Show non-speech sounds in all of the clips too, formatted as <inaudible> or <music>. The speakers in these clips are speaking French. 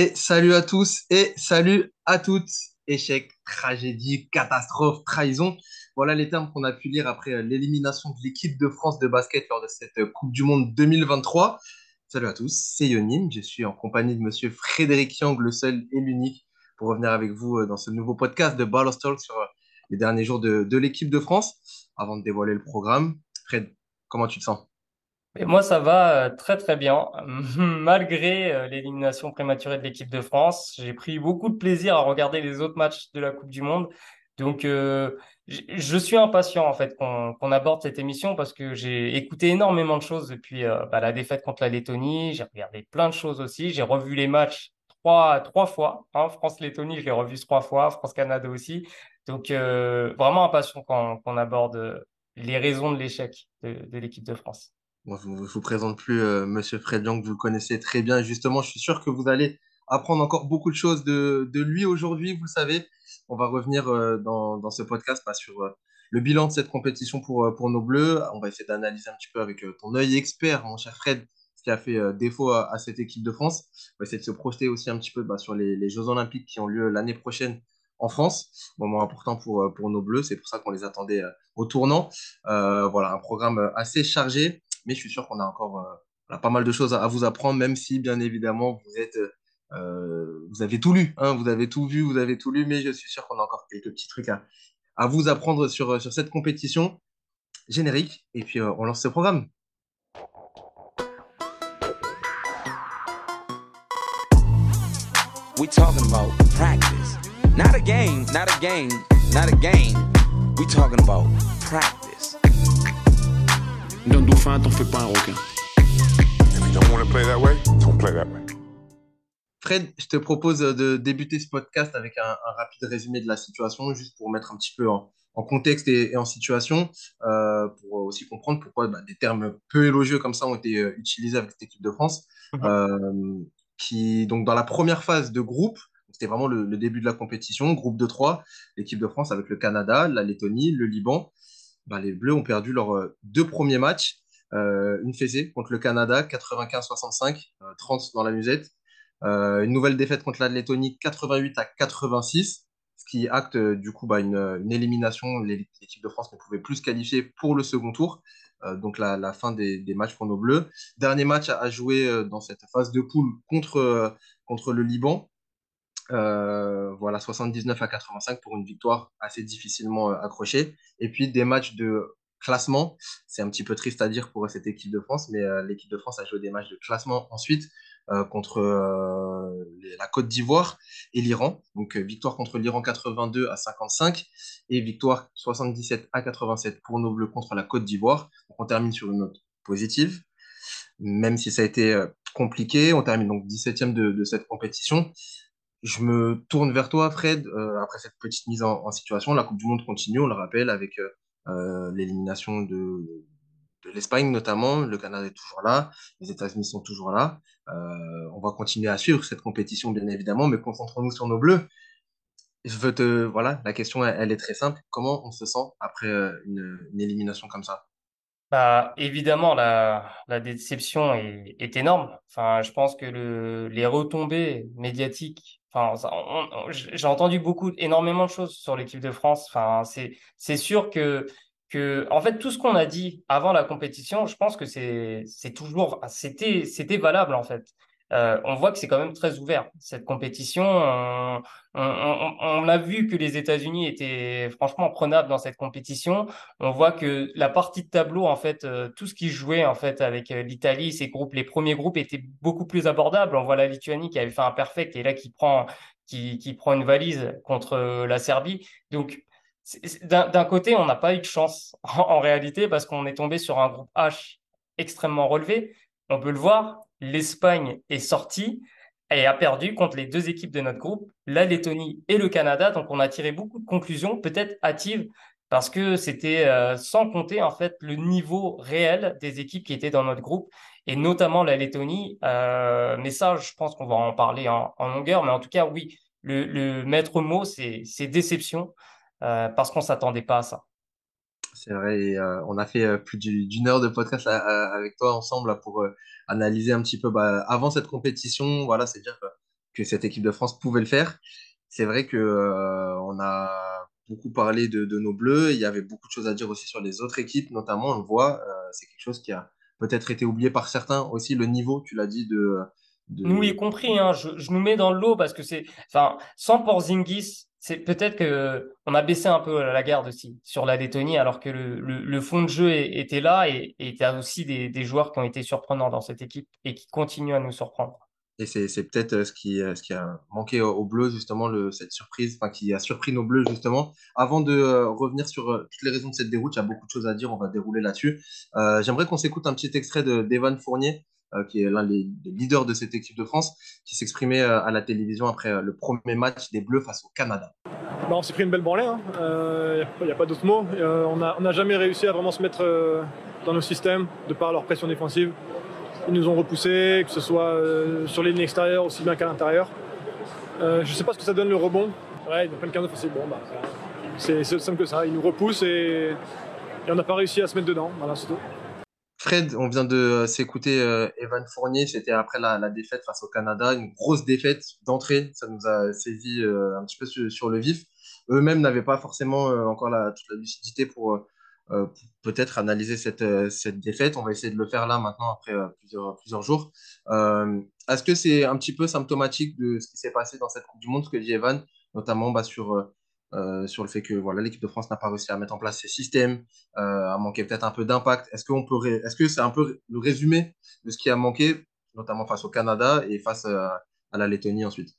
Et salut à tous et salut à toutes. Échec, tragédie, catastrophe, trahison. Voilà les termes qu'on a pu lire après euh, l'élimination de l'équipe de France de basket lors de cette euh, Coupe du Monde 2023. Salut à tous, c'est Yonim. Je suis en compagnie de monsieur Frédéric Yang, le seul et l'unique, pour revenir avec vous euh, dans ce nouveau podcast de Ball Talk sur les derniers jours de, de l'équipe de France. Avant de dévoiler le programme, Fred, comment tu te sens? Et moi, ça va euh, très très bien. <laughs> Malgré euh, l'élimination prématurée de l'équipe de France, j'ai pris beaucoup de plaisir à regarder les autres matchs de la Coupe du Monde. Donc, euh, je suis impatient en fait qu'on aborde cette émission parce que j'ai écouté énormément de choses depuis bah, la défaite contre la Lettonie. J'ai regardé plein de choses aussi. J'ai revu les matchs trois, trois fois. hein. France-Lettonie, je l'ai revu trois fois. France-Canada aussi. Donc, vraiment impatient qu'on aborde les raisons de l'échec de l'équipe de France. Je ne vous présente plus euh, Monsieur Fred Young, vous le connaissez très bien. Justement, je suis sûr que vous allez apprendre encore beaucoup de choses de, de lui aujourd'hui. Vous le savez, on va revenir euh, dans, dans ce podcast bah, sur euh, le bilan de cette compétition pour, euh, pour nos Bleus. On va essayer d'analyser un petit peu avec ton œil expert, mon cher Fred, ce qui a fait défaut à, cette équipe de France. On va essayer de se projeter aussi un petit peu bah, sur les, les Jeux Olympiques qui ont lieu l'année prochaine en France. Moment important pour, pour nos Bleus, c'est pour ça qu'on les attendait au tournant. Voilà, un programme assez chargé mais je suis sûr qu'on a encore euh, pas mal de choses à, vous apprendre, même si, bien évidemment, vous êtes, euh, vous avez tout lu, hein, vous avez tout vu, vous avez tout lu, mais je suis sûr qu'on a encore quelques petits trucs à, à vous apprendre sur, euh, sur cette compétition générique. Et puis, euh, on lance ce programme. We talking about practice. Not a game, not a game, not a game. We talking about practice. D'un dauphin, t'en fais pas un requin. If you don't want to play that way, don't play that way. Fred, je te propose de débuter ce podcast avec un, un rapide résumé de la situation, juste pour mettre un petit peu en, en contexte et, et en situation, euh, pour aussi comprendre pourquoi bah, des termes peu élogieux comme ça ont été euh, utilisés avec cette équipe de France. Mhm. Euh, qui, donc, dans la première phase de groupe, c'était vraiment le, le début de la compétition, groupe de trois, l'équipe de France avec le Canada, la Lettonie, le Liban. Bah, les Bleus ont perdu leurs euh, deux premiers matchs. Euh, une fessée contre le Canada, 95-65, euh, 30 dans la musette. Euh, une nouvelle défaite contre la Lettonie, 88 à 86, ce qui acte euh, du coup bah, une, élimination. L'é- L'équipe de France ne pouvait plus se qualifier pour le second tour. Euh, donc la, fin des, matchs pour nos Bleus. Dernier match à, jouer euh, dans cette phase de poule contre, euh, contre le Liban. Euh, voilà, 79 à 85 pour une victoire assez difficilement euh, accrochée. Et puis des matchs de classement. C'est un petit peu triste à dire pour cette équipe de France, mais euh, l'équipe de France a joué des matchs de classement ensuite contre la Côte d'Ivoire et l'Iran. Donc victoire contre l'Iran 82 à 55 et victoire 77 à 87 pour nos Bleus contre la Côte d'Ivoire. Donc on termine sur une note positive, même si ça a été compliqué. On termine donc 17e de, de cette compétition. Je me tourne vers toi, Fred, euh, après cette petite mise en, situation. La Coupe du Monde continue, on le rappelle, avec euh, euh, l'élimination de, l'Espagne notamment. Le Canada est toujours là, les États-Unis sont toujours là. On va continuer à suivre cette compétition, bien évidemment, mais concentrons-nous sur nos Bleus. Je veux te, voilà, la question, elle, est très simple. Comment on se sent après une, élimination comme ça? Bah, évidemment, la, déception est, énorme. Enfin, je pense que le, les retombées médiatiques, enfin, j'ai entendu beaucoup, énormément de choses sur l'équipe de France. Enfin, c'est, sûr que, que, en fait, tout ce qu'on a dit avant la compétition, je pense que c'est, toujours, c'était valable, en fait. Euh, on voit que c'est quand même très ouvert, cette compétition. On, a vu que les États-Unis étaient franchement prenables dans cette compétition. On voit que la partie de tableau, en fait, euh, tout ce qui jouait en fait avec euh, l'Italie, ces groupes, les premiers groupes étaient beaucoup plus abordables. On voit la Lituanie qui avait fait un perfect et là qui prend, qui, qui prend une valise contre la Serbie. Donc, d'un côté, on n'a pas eu de chance <laughs> en réalité parce qu'on est tombé sur un groupe H extrêmement relevé. On peut le voir, l'Espagne est sortie et a perdu contre les deux équipes de notre groupe, la Lettonie et le Canada. Donc, on a tiré beaucoup de conclusions, peut-être hâtives, parce que c'était euh, sans compter en fait le niveau réel des équipes qui étaient dans notre groupe et notamment la Lettonie. Euh, mais ça, je pense qu'on va en parler en, longueur. Mais en tout cas, oui, le, maître mot, c'est c'est déception euh, parce qu'on s'attendait pas à ça. C'est vrai, et, euh, on a fait euh, plus du- d'une heure de podcast avec toi ensemble là, pour euh, analyser un petit peu bah, avant cette compétition. Voilà, c'est dire que, que cette équipe de France pouvait le faire. C'est vrai que on a beaucoup parlé de, de, nos Bleus. Il y avait beaucoup de choses à dire aussi sur les autres équipes, notamment, on le voit, c'est quelque chose qui a peut-être été oublié par certains aussi, le niveau, tu l'as dit, de, de... Nous y compris, hein, je, je, nous mets dans l'eau parce que c'est, enfin, sans Porzingis, c'est peut-être que on a baissé un peu la garde aussi sur la Lettonie, alors que le, le, fond de jeu était là et il y a aussi des, des, joueurs qui ont été surprenants dans cette équipe et qui continuent à nous surprendre. Et c'est peut-être euh, ce qui, euh, ce qui a manqué aux Bleus, justement, le, cette surprise, enfin, qui a surpris nos Bleus, justement. Avant de euh, revenir sur toutes les raisons de cette déroute, il y a beaucoup de choses à dire, on va dérouler là-dessus. Euh, J'aimerais qu'on s'écoute un petit extrait d'Evan Fournier, euh, qui est l'un des, leaders de cette équipe de France, qui s'exprimait euh, à la télévision après euh, le premier match des Bleus face au Canada. Bah, on s'est pris une belle branlée, il hein. n'y a, pas d'autre mot. on n'a jamais réussi à vraiment se mettre dans nos systèmes, de par leur pression défensive. Ils nous ont repoussés, que ce soit sur les lignes extérieures aussi bien qu'à l'intérieur. je ne sais pas ce que ça donne le rebond. Ouais, ils ont plein de canons offensifs. Bon, bah, c'est simple que ça. Ils nous repoussent et, et on n'a pas réussi à se mettre dedans. Voilà, c'est tout. On vient de s'écouter euh, Evan Fournier, c'était après la, défaite face au Canada, une grosse défaite d'entrée, ça nous a saisi euh, un petit peu sur, le vif. Eux-mêmes n'avaient pas forcément euh, encore la, toute la lucidité pour, pour peut-être analyser cette, cette défaite. On va essayer de le faire là maintenant après plusieurs, plusieurs jours. Est-ce que c'est un petit peu symptomatique de ce qui s'est passé dans cette Coupe du Monde, ce que dit Evan, notamment bah, sur euh, sur le fait que voilà l'équipe de France n'a pas réussi à mettre en place ses systèmes, euh, a manqué peut-être un peu d'impact. Est-ce qu'on peut, est-ce que c'est un peu le résumé de ce qui a manqué, notamment face au Canada et face à, la Lettonie ensuite?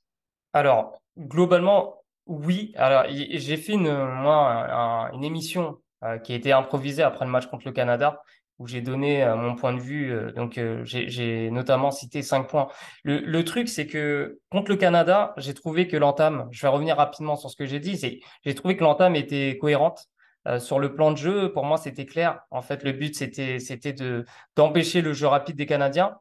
Alors globalement, oui. Alors j'ai fait une une émission euh, qui a été improvisée après le match contre le Canada où j'ai donné euh, mon point de vue. Euh, donc, euh, j'ai notamment cité cinq points. Le, truc, c'est que contre le Canada, j'ai trouvé que l'entame, je vais revenir rapidement sur ce que j'ai dit, j'ai trouvé que l'entame était cohérente. Sur le plan de jeu, pour moi, c'était clair. En fait, le but, c'était c'était de d'empêcher le jeu rapide des Canadiens.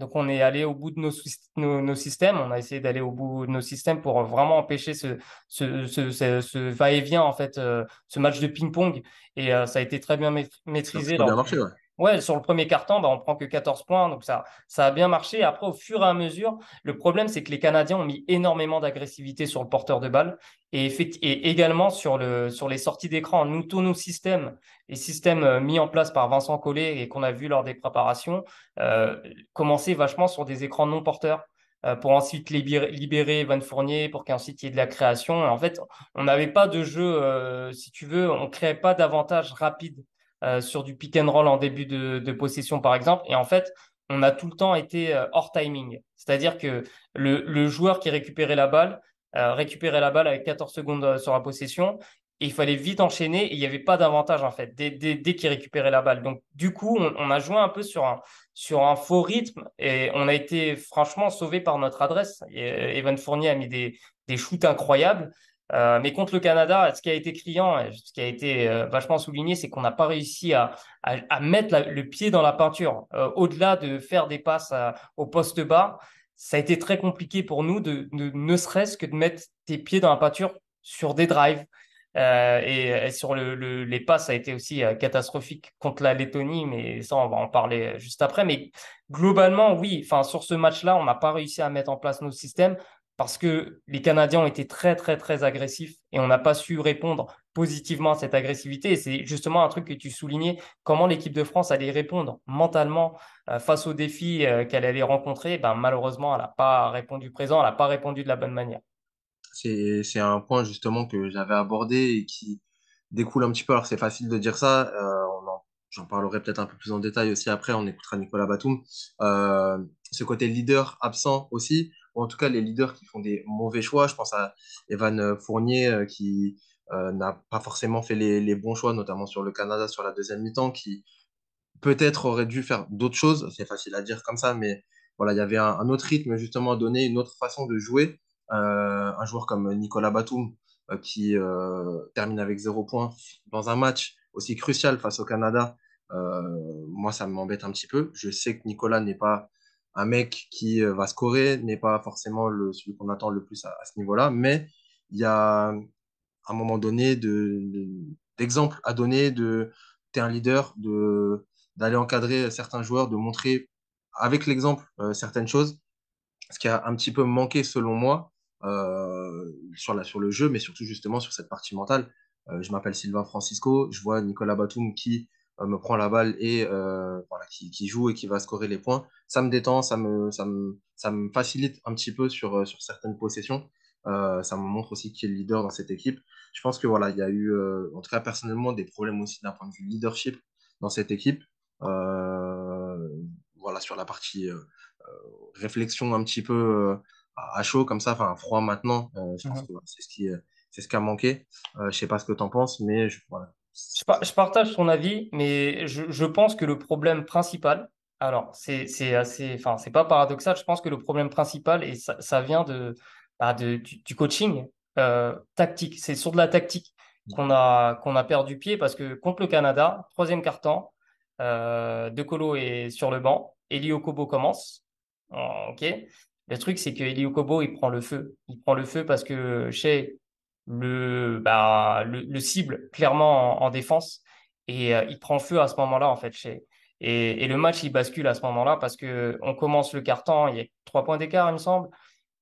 Donc, on est allé au bout de nos, nos, nos systèmes. On a essayé d'aller au bout de nos systèmes pour vraiment empêcher ce, ce, ce, ce va-et-vient, en fait, euh, ce match de ping-pong. Et euh, ça a été très bien maîtrisé. Ça a bien marché, ouais. Ouais, sur le premier carton, bah, on prend que 14 points, donc ça, ça a bien marché. Après, au fur et à mesure, le problème, c'est que les Canadiens ont mis énormément d'agressivité sur le porteur de balle et, et également sur, le, sur les sorties d'écran. Nous, tous nos systèmes, les systèmes euh, mis en place par Vincent Collet et qu'on a vu lors des préparations, euh, commençaient vachement sur des écrans non porteurs euh, pour ensuite libérer, libérer Van Fournier, pour qu'ensuite il y ait de la création. En fait, on n'avait pas de jeu, euh, si tu veux, on ne créait pas d'avantage rapide euh, sur du pick and roll en début de, possession, par exemple. Et en fait, on a tout le temps été euh, hors timing. C'est-à-dire que le, joueur qui récupérait la balle, euh, récupérait la balle avec 14 secondes sur la possession. Et il fallait vite enchaîner et il n'y avait pas d'avantage en fait dès, dès, qu'il récupérait la balle. Donc du coup, on, a joué un peu sur un, faux rythme et on a été franchement sauvé par notre adresse. Evan Fournier a mis des, des shoots incroyables. Euh, mais contre le Canada, ce qui a été criant, ce qui a été euh, vachement souligné, c'est qu'on n'a pas réussi à, mettre le pied dans la peinture. Euh, Au-delà de faire des passes au poste bas, ça a été très compliqué pour nous de, ne serait-ce que de mettre tes pieds dans la peinture sur des drives. Et, sur le, le, les passes, ça a été aussi catastrophique contre la Lettonie, mais ça, on va en parler juste après. Mais globalement, oui, sur ce match-là, on n'a pas réussi à mettre en place nos systèmes parce que les Canadiens ont été très, très, très agressifs et on n'a pas su répondre positivement à cette agressivité. Et c'est justement un truc que tu soulignais, comment l'équipe de France allait répondre mentalement euh, face aux défis euh, qu'elle allait rencontrer. Ben, malheureusement, elle n'a pas répondu présent, elle n'a pas répondu de la bonne manière. C'est un point justement que j'avais abordé et qui découle un petit peu. Alors, c'est facile de dire ça. Euh, J'en parlerai peut-être un peu plus en détail aussi après. On écoutera Nicolas Batum. Ce côté leader absent aussi ou en tout cas les leaders qui font des mauvais choix. Je pense à Evan Fournier euh, qui euh, n'a pas forcément fait les, bons choix, notamment sur le Canada sur la deuxième mi-temps, qui peut-être aurait dû faire d'autres choses. C'est facile à dire comme ça, mais voilà, il y avait un, autre rythme justement à donner, une autre façon de jouer. Euh, un joueur comme Nicolas Batum euh, qui euh, termine avec zéro point dans un match aussi crucial face au Canada. moi, ça m'embête un petit peu. Je sais que Nicolas n'est pas un mec qui euh, va scorer n'est pas forcément le, celui qu'on attend le plus à, ce niveau-là, mais il y a un moment donné d'exemple de, à donner de tu es un leader, de d'aller encadrer certains joueurs, de montrer avec l'exemple euh, certaines choses. ce qui a un petit peu manqué selon moi euh, sur, la, sur le jeu, mais surtout justement sur cette partie mentale. Je m'appelle Sylvain Francisco, je vois Nicolas Batum qui me prend la balle et voilà, qui, qui, joue et qui va scorer les points. Ça me détend, ça me, ça me, ça me facilite un petit peu sur, sur certaines possessions. ça me montre aussi qui est le leader dans cette équipe. Je pense que voilà, il y a eu, en tout cas personnellement, des problèmes aussi d'un point de vue leadership dans cette équipe. voilà, sur la partie réflexion un petit peu à chaud comme ça, enfin froid maintenant. je pense mhm. que c'est ce qui, c'est ce qui a manqué. je sais pas ce que tu en penses, mais je, voilà. Je, partage ton avis, mais je, je, pense que le problème principal, alors c'est assez, enfin c'est pas paradoxal. Je pense que le problème principal et ça, ça vient de, bah, de du, coaching euh, tactique. C'est sur de la tactique qu'on a qu'on a perdu pied parce que contre le Canada, troisième quart-temps, euh, De Colo est sur le banc, Elio Kobo commence. ok. Le truc, c'est que Elio Kobo, il prend le feu. Il prend le feu parce que chez le, bah, le, cible clairement en, défense et euh, il prend feu à ce moment-là en fait chez et, et, le match il bascule à ce moment-là parce que on commence le carton il y a trois points d'écart il me semble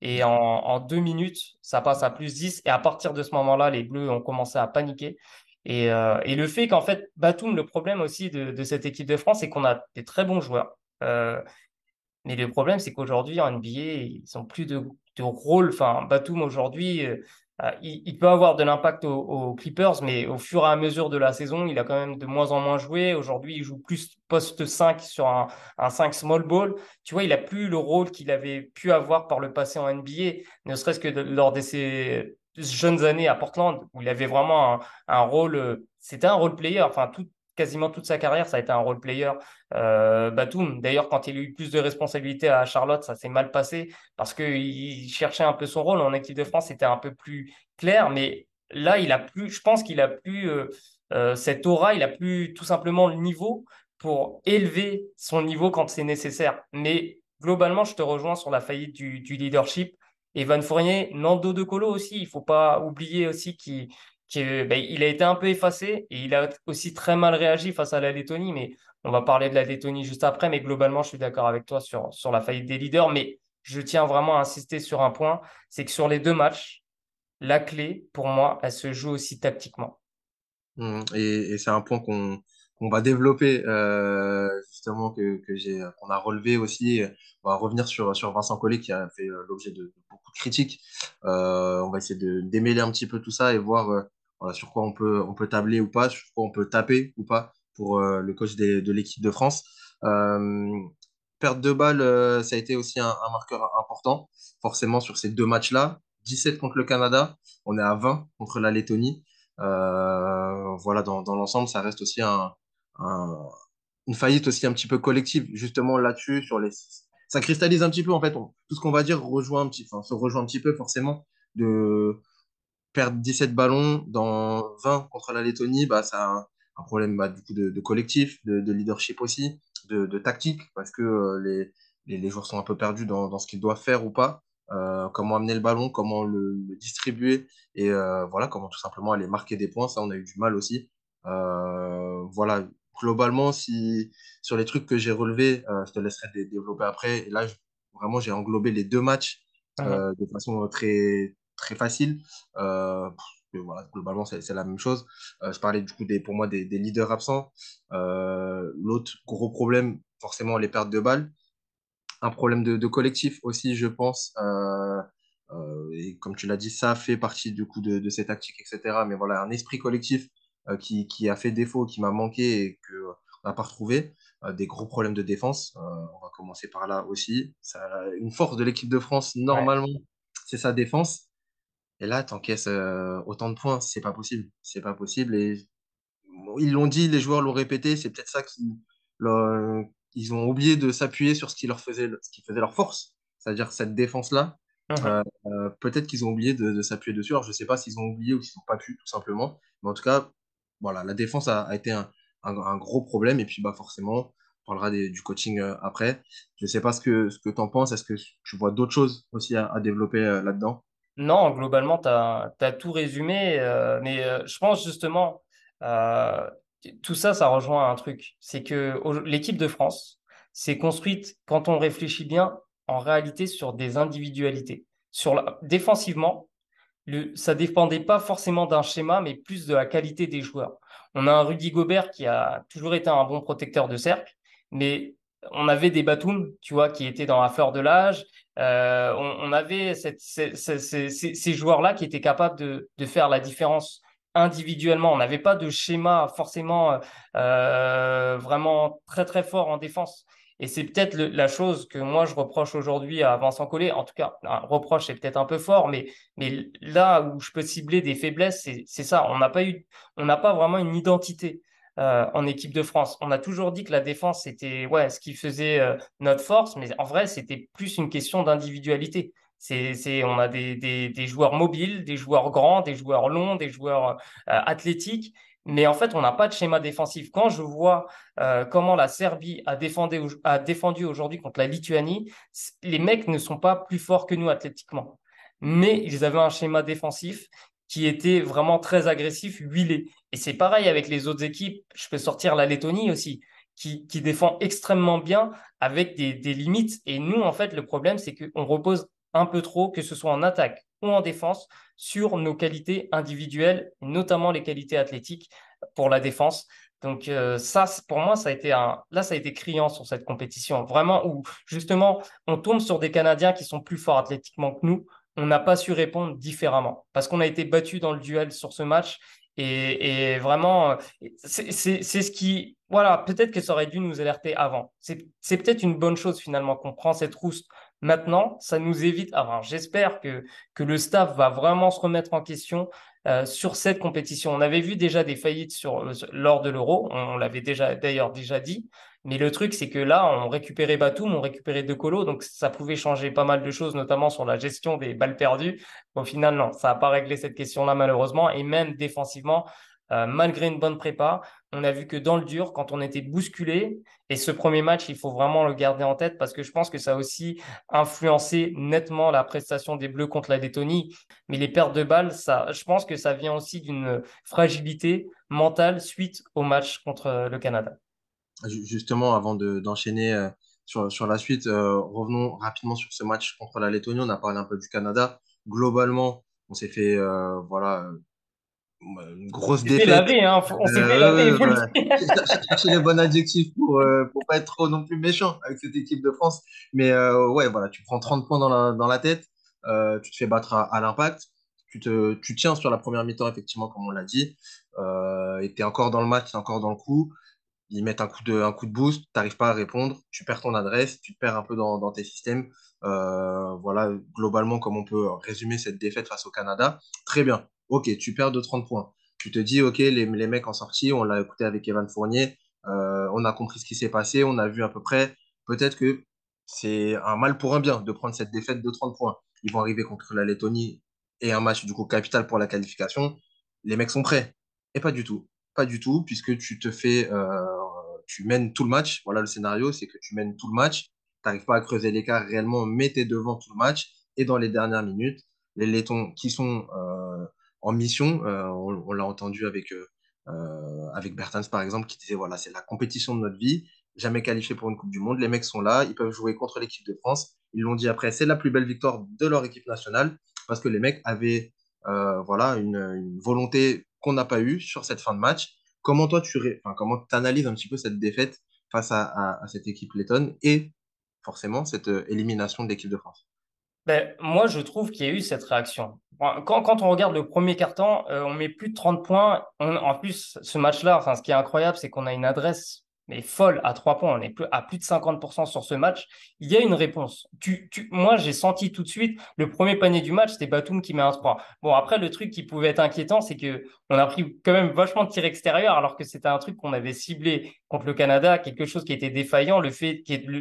et en, deux minutes ça passe à plus 10 et à partir de ce moment-là les Bleus ont commencé à paniquer et, euh, et le fait qu'en fait Batum le problème aussi de, de cette équipe de France c'est qu'on a des très bons joueurs euh, mais le problème, c'est qu'aujourd'hui, en NBA, ils n'ont plus de, de rôle. Enfin, Batum, aujourd'hui, euh, il, peut avoir de l'impact aux, Clippers, mais au fur et à mesure de la saison, il a quand même de moins en moins joué. Aujourd'hui, il joue plus poste 5 sur un, 5 small ball. Tu vois, il n'a plus le rôle qu'il avait pu avoir par le passé en NBA, ne serait-ce que lors de ses jeunes années à Portland, où il avait vraiment un, un rôle, euh, c'était un role player. Enfin, tout, quasiment toute sa carrière, ça a été un role player. Euh, Batum, d'ailleurs, quand il a eu plus de responsabilités à Charlotte, ça s'est mal passé parce qu'il cherchait un peu son rôle. En équipe de France, c'était un peu plus clair, mais là, il a plus, je pense qu'il a plus euh, euh, cette aura, il a plus tout simplement le niveau pour élever son niveau quand c'est nécessaire. Mais globalement, je te rejoins sur la faillite du, du leadership. Evan Fournier, Nando De Colo aussi, il faut pas oublier aussi qu'il ben, il a été un peu effacé et il a aussi très mal réagi face à la Lettonie. Mais on va parler de la Lettonie juste après. Mais globalement, je suis d'accord avec toi sur, sur la faillite des leaders. Mais je tiens vraiment à insister sur un point c'est que sur les deux matchs, la clé, pour moi, elle se joue aussi tactiquement. Mmh, et, c'est un point qu'on va développer, euh, justement, que, que j'ai, qu'on a relevé aussi. On va revenir sur, sur Vincent Collet qui a fait euh, l'objet de, beaucoup de critiques. Euh, on va essayer de démêler un petit peu tout ça et voir voilà, sur quoi on peut, tabler ou pas, sur quoi on peut taper ou pas pour euh, le coach de l'équipe de France. Euh, perte de balle, euh, ça a été aussi un, marqueur important, forcément sur ces deux matchs-là. 17 contre le Canada, on est à 20 contre la Lettonie. voilà, dans, l'ensemble, ça reste aussi un, une faillite aussi un petit peu collective, justement là-dessus, sur les ça cristallise un petit peu en fait tout ce qu'on va dire rejoint un petit enfin, se rejoint un petit peu forcément de perdre 17 ballons dans 20 contre la Lettonie, bah, ça a un, problème bah, du coup, de, collectif, de, leadership aussi, de, tactique, parce que euh, les, les, joueurs sont un peu perdus dans, dans ce qu'ils doivent faire ou pas. Euh, comment amener le ballon, comment le, distribuer et euh, voilà comment tout simplement aller marquer des points. Ça, on a eu du mal aussi. voilà, globalement, si sur les trucs que j'ai relevés, je te laisserai développer après. Et là, vraiment, j'ai englobé les deux matchs ah de façon très très facile. Euh, voilà, globalement, c'est la même chose. Euh, je parlais du coup des, pour moi des, des leaders absents. Euh, l'autre gros problème, forcément, les pertes de balles. Un problème de, de collectif aussi, je pense. et comme tu l'as dit, ça fait partie du coup de, de ces tactiques, etc. Mais voilà, un esprit collectif qui, qui, a fait défaut, qui m'a manqué et qu'on n'a pas retrouvé. des gros problèmes de défense. on va commencer par là aussi. Ça, une force de l'équipe de France, normalement, c'est sa défense. Et là, tu encaisses euh, autant de points, c'est pas possible. C'est pas possible. Et ils l'ont dit, les joueurs l'ont répété, c'est peut-être ça qu'ils ils ont oublié de s'appuyer sur ce qui leur faisait, ce qui faisait leur force, c'est-à-dire cette défense-là. Mmh euh, euh, peut-être qu'ils ont oublié de, s'appuyer dessus. Alors, je sais pas s'ils ont oublié ou s'ils n'ont pas pu, tout simplement. Mais en tout cas, voilà, la défense a, été un, gros problème. Et puis, bah, forcément, on parlera du coaching après. Je sais pas ce que, ce que tu en penses. Est-ce que tu vois d'autres choses aussi à développer là-dedans? Non, globalement, tu as, tout résumé, euh, mais euh, je pense justement, euh, tout ça, ça rejoint un truc. C'est que l'équipe de France s'est construite, quand on réfléchit bien, en réalité sur des individualités. Sur. Défensivement, ça dépendait pas forcément d'un schéma, mais plus de la qualité des joueurs. On a un Rudy Gobert qui a toujours été un bon protecteur de cercle, mais on avait des Batum, tu vois, qui étaient dans la fleur de l'âge. Euh, on, avait ces, joueurs-là qui étaient capables de, faire la différence individuellement. On n'avait pas de schéma forcément euh, vraiment très très fort en défense. Et c'est peut-être la chose que moi je reproche aujourd'hui à Vincent Collet. En tout cas, un reproche c'est peut-être un peu fort, mais, mais là où je peux cibler des faiblesses, c'est ça. On n'a pas eu, on n'a pas vraiment une identité. Euh, en équipe de France. On a toujours dit que la défense c'était ouais ce qui faisait euh, notre force, mais en vrai c'était plus une question d'individualité. C'est, on a des, des, joueurs mobiles, des joueurs grands, des joueurs longs, des joueurs euh, athlétiques, mais en fait on n'a pas de schéma défensif. Quand je vois comment la Serbie a défendu, a défendu aujourd'hui contre la Lituanie, les mecs ne sont pas plus forts que nous athlétiquement mais ils avaient un schéma défensif qui était vraiment très agressif, huilé. Et c'est pareil avec les autres équipes. Je peux sortir la Lettonie aussi, qui, qui défend extrêmement bien avec des, des limites. Et nous, en fait, le problème, c'est qu'on repose un peu trop, que ce soit en attaque ou en défense, sur nos qualités individuelles, notamment les qualités athlétiques pour la défense. Donc euh, ça, pour moi, ça a été un, là, ça a été criant sur cette compétition, vraiment où justement on tombe sur des Canadiens qui sont plus forts athlétiquement que nous, on n'a pas su répondre différemment parce qu'on a été battu dans le duel sur ce match. Et, vraiment, c'est ce qui, voilà, peut-être que ça aurait dû nous alerter avant. C'est peut-être une bonne chose finalement qu'on prend cette rousse maintenant. Ça nous évite. Alors, j'espère que, que le staff va vraiment se remettre en question euh, sur cette compétition. On avait vu déjà des faillites sur, lors de l'Euro. On, l'avait déjà d'ailleurs déjà dit. Mais le truc, c'est que là, on récupérait Batum, on récupérait De Colo, donc ça pouvait changer pas mal de choses, notamment sur la gestion des balles perdues. Au final, non, ça n'a pas réglé cette question-là, malheureusement. Et même défensivement, euh, malgré une bonne prépa, on a vu que dans le dur, quand on était bousculé, et ce premier match, il faut vraiment le garder en tête parce que je pense que ça a aussi influencé nettement la prestation des Bleus contre la Lettonie. Mais les pertes de balles, je pense que ça vient aussi d'une fragilité mentale suite au match contre le Canada. Justement, avant d'enchaîner euh, sur, sur, la suite, euh, revenons rapidement sur ce match contre la Lettonie. On a parlé un peu du Canada. Globalement, on s'est fait euh, voilà, une grosse défaite. Lavé, hein. On s'est fait laver. <laughs> Chercher les bons adjectifs pour ne pas être trop non plus méchant avec cette équipe de France. Mais ouais, voilà, tu prends 30 points dans la, dans la tête, tu te fais battre à, à l'impact. Tu, te, tu tiens sur la première mi-temps, effectivement, comme on l'a dit. et tu es encore dans le match, tu es encore dans le coup ils mettent un coup de, un coup de boost, tu n'arrives pas à répondre, tu perds ton adresse, tu te perds un peu dans, dans tes systèmes. Euh, voilà, globalement, comme on peut résumer cette défaite face au Canada. Très bien. Ok, tu perds de 30 points. Tu te dis, ok, les, les mecs en sortie, on l'a écouté avec Evan Fournier, euh, on a compris ce qui s'est passé, on a vu à peu près. Peut-être que c'est un mal pour un bien de prendre cette défaite de 30 points. Ils vont arriver contre la Lettonie et un match du coup capital pour la qualification. Les mecs sont prêts. Et pas du tout. Du tout, puisque tu te fais euh, tu mènes tout le match. Voilà le scénario, c'est que tu mènes tout le match. Tu n'arrives pas à creuser l'écart réellement, mais tu es devant tout le match. Et dans les dernières minutes, les Lettons qui sont euh, en mission, euh, on, l'a entendu avec, avec Bertens par exemple, qui disait voilà, c'est la compétition de notre vie, jamais qualifié pour une Coupe du Monde. Les mecs sont là, ils peuvent jouer contre l'équipe de France. Ils l'ont dit après, c'est la plus belle victoire de leur équipe nationale parce que les mecs avaient voilà, une volonté qu'on n'a pas eue sur cette fin de match Comment toi, tu comment analyses un petit peu cette défaite face à, cette équipe lettonne et forcément cette euh, élimination de l'équipe de France? Ben, moi, je trouve qu'il y a eu cette réaction. Quand, quand on regarde le premier carton, euh, on met plus de 30 points. en plus, ce match-là, enfin, ce qui est incroyable, c'est qu'on a une adresse mais folle à trois points. On est à plus de 50% sur ce match. Il y a une réponse. Tu, moi, j'ai senti tout de suite le premier panier du match, c'était Batum qui met un 3. Bon, après, le truc qui pouvait être inquiétant, c'est que on a pris quand même vachement de tirs extérieurs, alors que c'était un truc qu'on avait ciblé contre le Canada, quelque chose qui était défaillant, le fait le,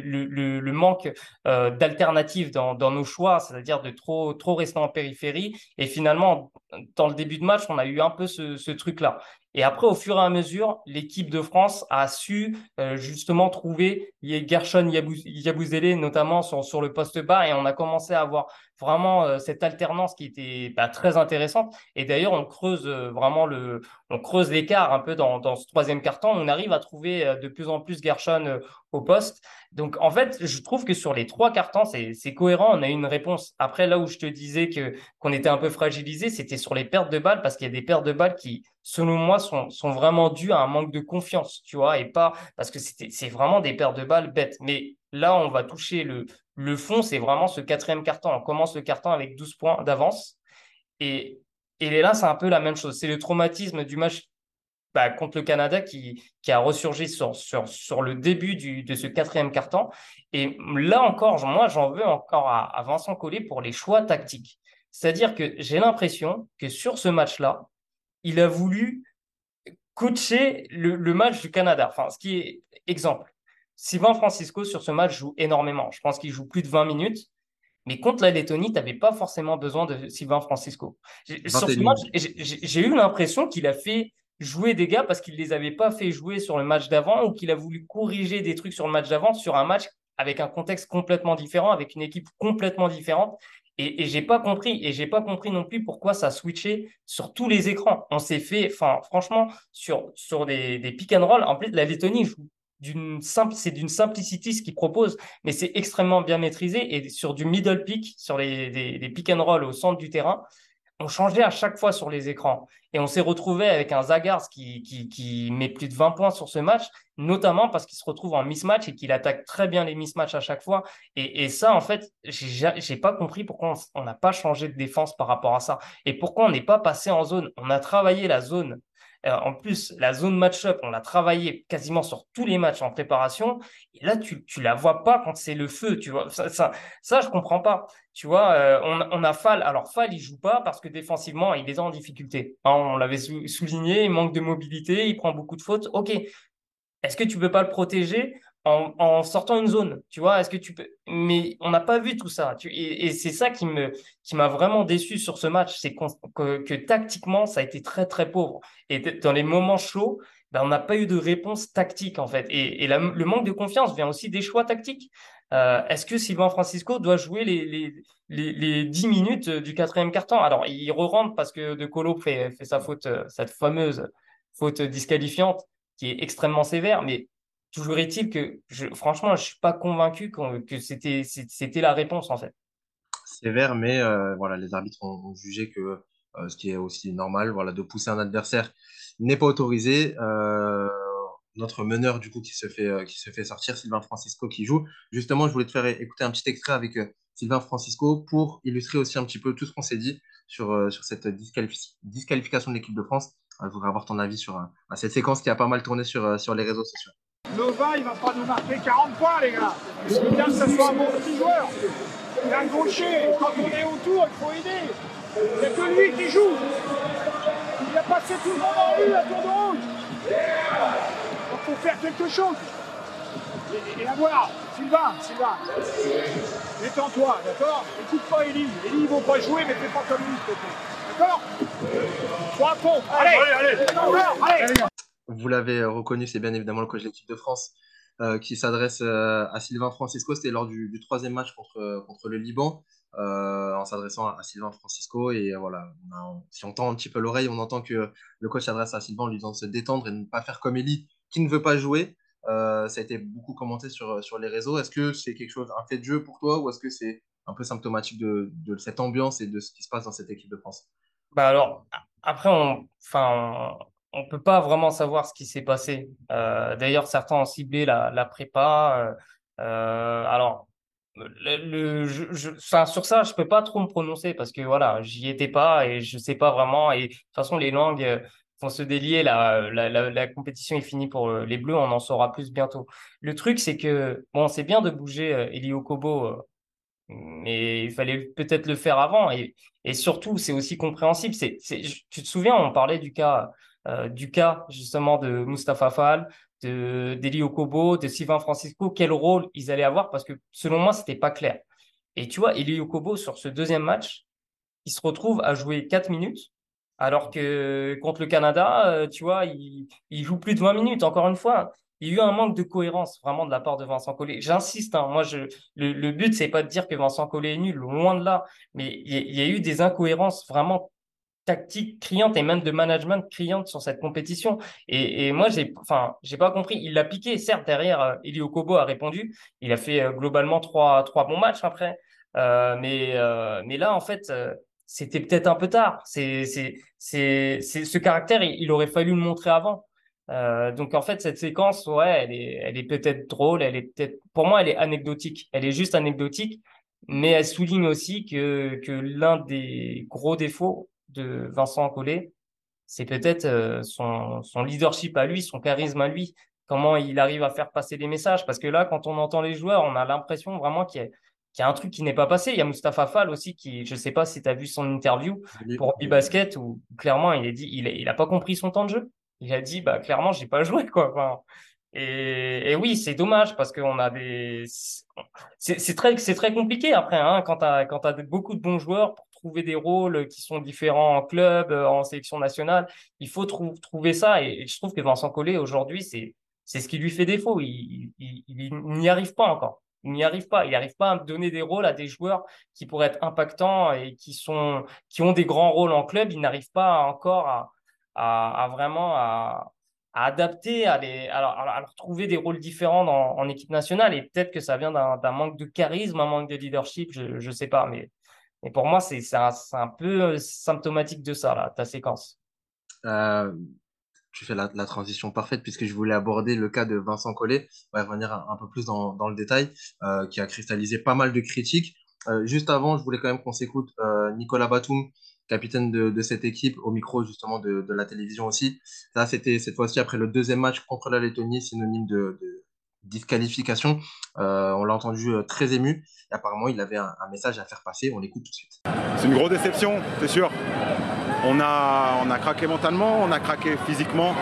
le, manque euh, d'alternatives dans, nos choix, c'est-à-dire de trop, trop rester en périphérie. Et finalement, dans le début de match, on a eu un peu ce truc-là. Et après, au fur et à mesure, l'équipe de France a su euh, justement trouver Gershon Yabouzélé, notamment sur, sur le poste bas, et on a commencé à avoir vraiment euh, cette alternance qui était bah, très intéressante. Et d'ailleurs, on creuse euh, vraiment le, on creuse l'écart un peu dans, dans ce troisième carton. On arrive à trouver euh, de plus en plus Gershon au poste. Donc, en fait, je trouve que sur les trois cartons, c'est cohérent. On a eu une réponse. Après, là où je te disais que qu'on était un peu fragilisé, c'était sur les pertes de balles parce qu'il y a des pertes de balles qui, selon moi, sont, sont vraiment dues à un manque de confiance, tu vois, et pas parce que c'est vraiment des pertes de balles bêtes. Mais là, on va toucher le, le fond, c'est vraiment ce quatrième carton. On commence le carton avec 12 points d'avance. Et, et là, c'est un peu la même chose. C'est le traumatisme du match bah, contre le Canada qui, qui a ressurgi sur, le début du, de ce quatrième carton. Et là encore, moi, j'en veux encore à, Vincent Collet pour les choix tactiques. C'est-à-dire que j'ai l'impression que sur ce match-là, il a voulu coacher le, le match du Canada. Enfin, ce qui est exemple. Sylvain Francisco, sur ce match, joue énormément. Je pense qu'il joue plus de 20 minutes. Mais contre la Lettonie, tu n'avais pas forcément besoin de Sylvain Francisco. Sur ce match, j'ai eu l'impression qu'il a fait jouer des gars parce qu'il ne les avait pas fait jouer sur le match d'avant ou qu'il a voulu corriger des trucs sur le match d'avant sur un match avec un contexte complètement différent, avec une équipe complètement différente. Et, et j'ai pas compris, et j'ai pas compris non plus pourquoi ça switchait sur tous les écrans. On s'est fait, enfin, franchement, sur, sur des, des pick and roll. En plus, la Lettonie joue d'une simple, c'est d'une simplicité ce qu'il propose, mais c'est extrêmement bien maîtrisé et sur du middle pick, sur les, les, pick and roll au centre du terrain, on changeait à chaque fois sur les écrans. Et on s'est retrouvé avec un Zagars qui, qui, qui, met plus de 20 points sur ce match, notamment parce qu'il se retrouve en mismatch et qu'il attaque très bien les mismatchs à chaque fois. Et, et ça, en fait, j'ai pas compris pourquoi on n'a pas changé de défense par rapport à ça. Et pourquoi on n'est pas passé en zone? On a travaillé la zone euh, en plus, la zone match-up, on l'a travaillé quasiment sur tous les matchs en préparation. Et là, tu ne la vois pas quand c'est le feu. Tu vois, ça, ça, ça je comprends pas. Tu vois, euh, on, on, a Fall. Alors, Fall, il joue pas parce que défensivement, il est en difficulté. Hein, on l'avait souligné, il manque de mobilité, il prend beaucoup de fautes. OK. Est-ce que tu peux pas le protéger? En, sortant une zone, tu vois, est-ce que tu peux... Mais on n'a pas vu tout ça. Et, c'est ça qui qui m'a vraiment déçu sur ce match, c'est que, tactiquement, ça a été très, très pauvre. Et dans les moments chauds, ben, on n'a pas eu de réponse tactique, en fait. Et, le manque de confiance vient aussi des choix tactiques. Euh, est-ce que Sylvain Francisco doit jouer les, les, les, 10 minutes du quatrième quart-temps? Alors, il re-rentre parce que De Colo fait, fait sa faute, cette fameuse faute disqualifiante qui est extrêmement sévère, mais Toujours est-il que, franchement, je ne suis pas convaincu que c'était, c'était la réponse, en fait. Sévère, mais euh, voilà, les arbitres ont, jugé que euh, ce qui est aussi normal, voilà, de pousser un adversaire n'est pas autorisé. Euh, notre meneur, du coup, qui se, fait, qui se fait sortir, Sylvain Francisco, qui joue. Justement, je voulais te faire écouter un petit extrait avec Sylvain Francisco pour illustrer aussi un petit peu tout ce qu'on s'est dit sur, sur cette disqualification de l'équipe de France. Je voudrais avoir ton avis sur cette séquence qui a pas mal tourné sur, sur les réseaux sociaux. Nova, il va pas nous marquer 40 points, les gars. Il faut bien que ce soit un bon petit joueur. Il un gaucher. Quand on est autour, il faut aider. Il n'y a que lui qui joue. Il a passé tout le monde en lui à tour de route. Il faut faire quelque chose. Et, la voir, Sylvain, Sylvain. Détends-toi, d'accord? Écoute pas Eli. Eli, ils vont pas jouer, mais fais pas comme lui, s'il te plaît. D'accord Sois à fond. Allez, allez, allez. allez. Vous l'avez reconnu, c'est bien évidemment le coach de l'équipe de France euh, qui s'adresse euh, à Sylvain Francisco. C'était lors du, troisième match contre, contre le Liban, euh, en s'adressant à, Sylvain Francisco. Et voilà, si on tend un petit peu l'oreille, on entend que le coach s'adresse à Sylvain en lui disant de se détendre et de ne pas faire comme Eli qui ne veut pas jouer. ça a été beaucoup commenté sur, sur les réseaux. Est-ce que c'est quelque chose, un fait de jeu pour toi, ou est-ce que c'est un peu symptomatique de, de, cette ambiance et de ce qui se passe dans cette équipe de France? Bah alors, après, on, enfin, on peut pas vraiment savoir ce qui s'est passé. Euh, d'ailleurs, certains ont ciblé la, la prépa. Euh, euh alors, le, je, je, sur ça, je peux pas trop me prononcer parce que voilà, j'y étais pas et je sais pas vraiment. Et de toute façon, les langues vont se délier. La, la, la, compétition est finie pour les Bleus. On en saura plus bientôt. Le truc, c'est que bon, c'est bien de bouger Elio Kobo, mais il fallait peut-être le faire avant. Et, et surtout, c'est aussi compréhensible. C'est, tu te souviens, on parlait du cas du cas justement de Mustafa Fall, de d'Eli Okobo, de Sylvain Francisco, quel rôle ils allaient avoir? Parce que selon moi, c'était pas clair. Et tu vois, Eli Okobo sur ce deuxième match, il se retrouve à jouer 4 minutes alors que contre le Canada, euh, tu vois, il, joue plus de 20 minutes. Encore une fois, il y a eu un manque de cohérence vraiment de la part de Vincent Collet. J'insiste, hein, moi, je, le, but, c'est pas de dire que Vincent Collet est nul, loin de là, mais il y a eu des incohérences vraiment tactiques criantes et même de management criantes sur cette compétition. Et, et moi, j'ai, enfin, j'ai pas compris. Il l'a piqué, certes, derrière, euh, Elio Kobo a répondu. Il a fait euh, globalement trois, trois bons matchs après. Euh, mais, mais là, en fait, c'était peut-être un peu tard. C'est, c'est, c'est, ce caractère, il, aurait fallu le montrer avant. Donc en fait cette séquence ouais elle est elle est peut-être drôle elle est peut-être pour moi elle est anecdotique elle est juste anecdotique mais elle souligne aussi que que l'un des gros défauts de Vincent Collet c'est peut-être euh, son son leadership à lui son charisme à lui comment il arrive à faire passer les messages? Parce que là quand on entend les joueurs on a l'impression vraiment qu'il y a qu'il y a un truc qui n'est pas passé il y a Mustapha Fall aussi qui je sais pas si tu as vu son interview pour Basket où clairement il a dit il il a pas compris son temps de jeu. Il a dit bah clairement j'ai pas joué quoi. Enfin, et, et oui c'est dommage parce qu'on a des c'est très très compliqué après hein, quand t'as quand t'as beaucoup de bons joueurs pour trouver des rôles qui sont différents en club euh, en sélection nationale il faut trou- trouver ça et, je trouve que Vincent Collet aujourd'hui c'est ce qui lui fait défaut il, n'y arrive pas encore il n'y arrive pas il n'arrive pas à donner des rôles à des joueurs qui pourraient être impactants et qui sont qui ont des grands rôles en club il n'arrive pas encore à à, vraiment à, adapter, à, les, à, leur, à leur trouver des rôles différents en équipe nationale. Et peut-être que ça vient d'un manque de charisme, un manque de leadership, je ne sais pas. Mais, mais pour moi, c'est un, un peu symptomatique de ça, là, ta séquence. Euh, tu fais la, transition parfaite puisque je voulais aborder le cas de Vincent Collet. On va revenir un, peu plus dans, dans le détail, euh, qui a cristallisé pas mal de critiques. Euh, juste avant, je voulais quand même qu'on s'écoute euh, Nicolas Batum, capitaine de, cette équipe, au micro justement de, la télévision aussi. Ça, c'était cette fois-ci après le deuxième match contre la Lettonie, synonyme de disqualification. Euh, on l'a entendu euh, très ému. Apparemment, il avait un, message à faire passer. On l'écoute tout de suite. C'est une grosse déception, c'est sûr. On a, craqué mentalement, on a craqué physiquement.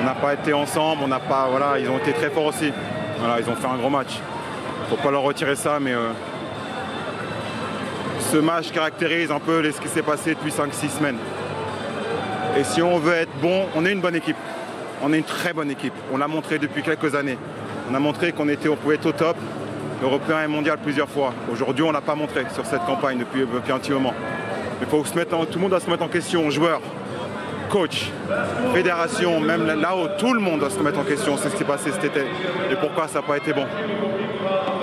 On n'a pas été ensemble, on n'a pas. Voilà, ils ont été très forts aussi. Voilà, ils ont fait un gros match. Faut pas leur retirer ça, mais euh, ce match caractérise un peu ce qui s'est passé depuis 5-6 semaines. Et si on veut être bon, on est une bonne équipe. On est une très bonne équipe. On l'a montré depuis quelques années. On a montré qu'on était, pouvait être au top, européen et mondial plusieurs fois. Aujourd'hui, on l'a pas montré sur cette campagne depuis, un petit moment. Il faut se mettre tout le monde doit se mettre en question, joueurs, coach, fédération, même là-haut, tout le monde doit se remettre en question. Ce qui s'est passé cet été. Et pourquoi ça n'a pas été bon?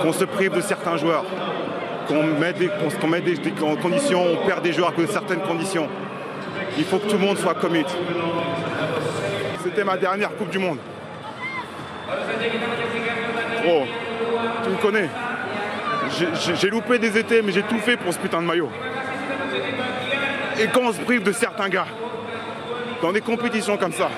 Qu'on se prive de certains joueurs, qu'on mette des, des conditions, on perd des joueurs à cause de certaines conditions. Il faut que tout le monde soit commit. C'était ma dernière Coupe du Monde. Oh, tu me connais. J'ai- loupé des étés, mais j'ai tout fait pour ce putain de maillot. Et quand on se prive de certains gars, dans des compétitions comme ça,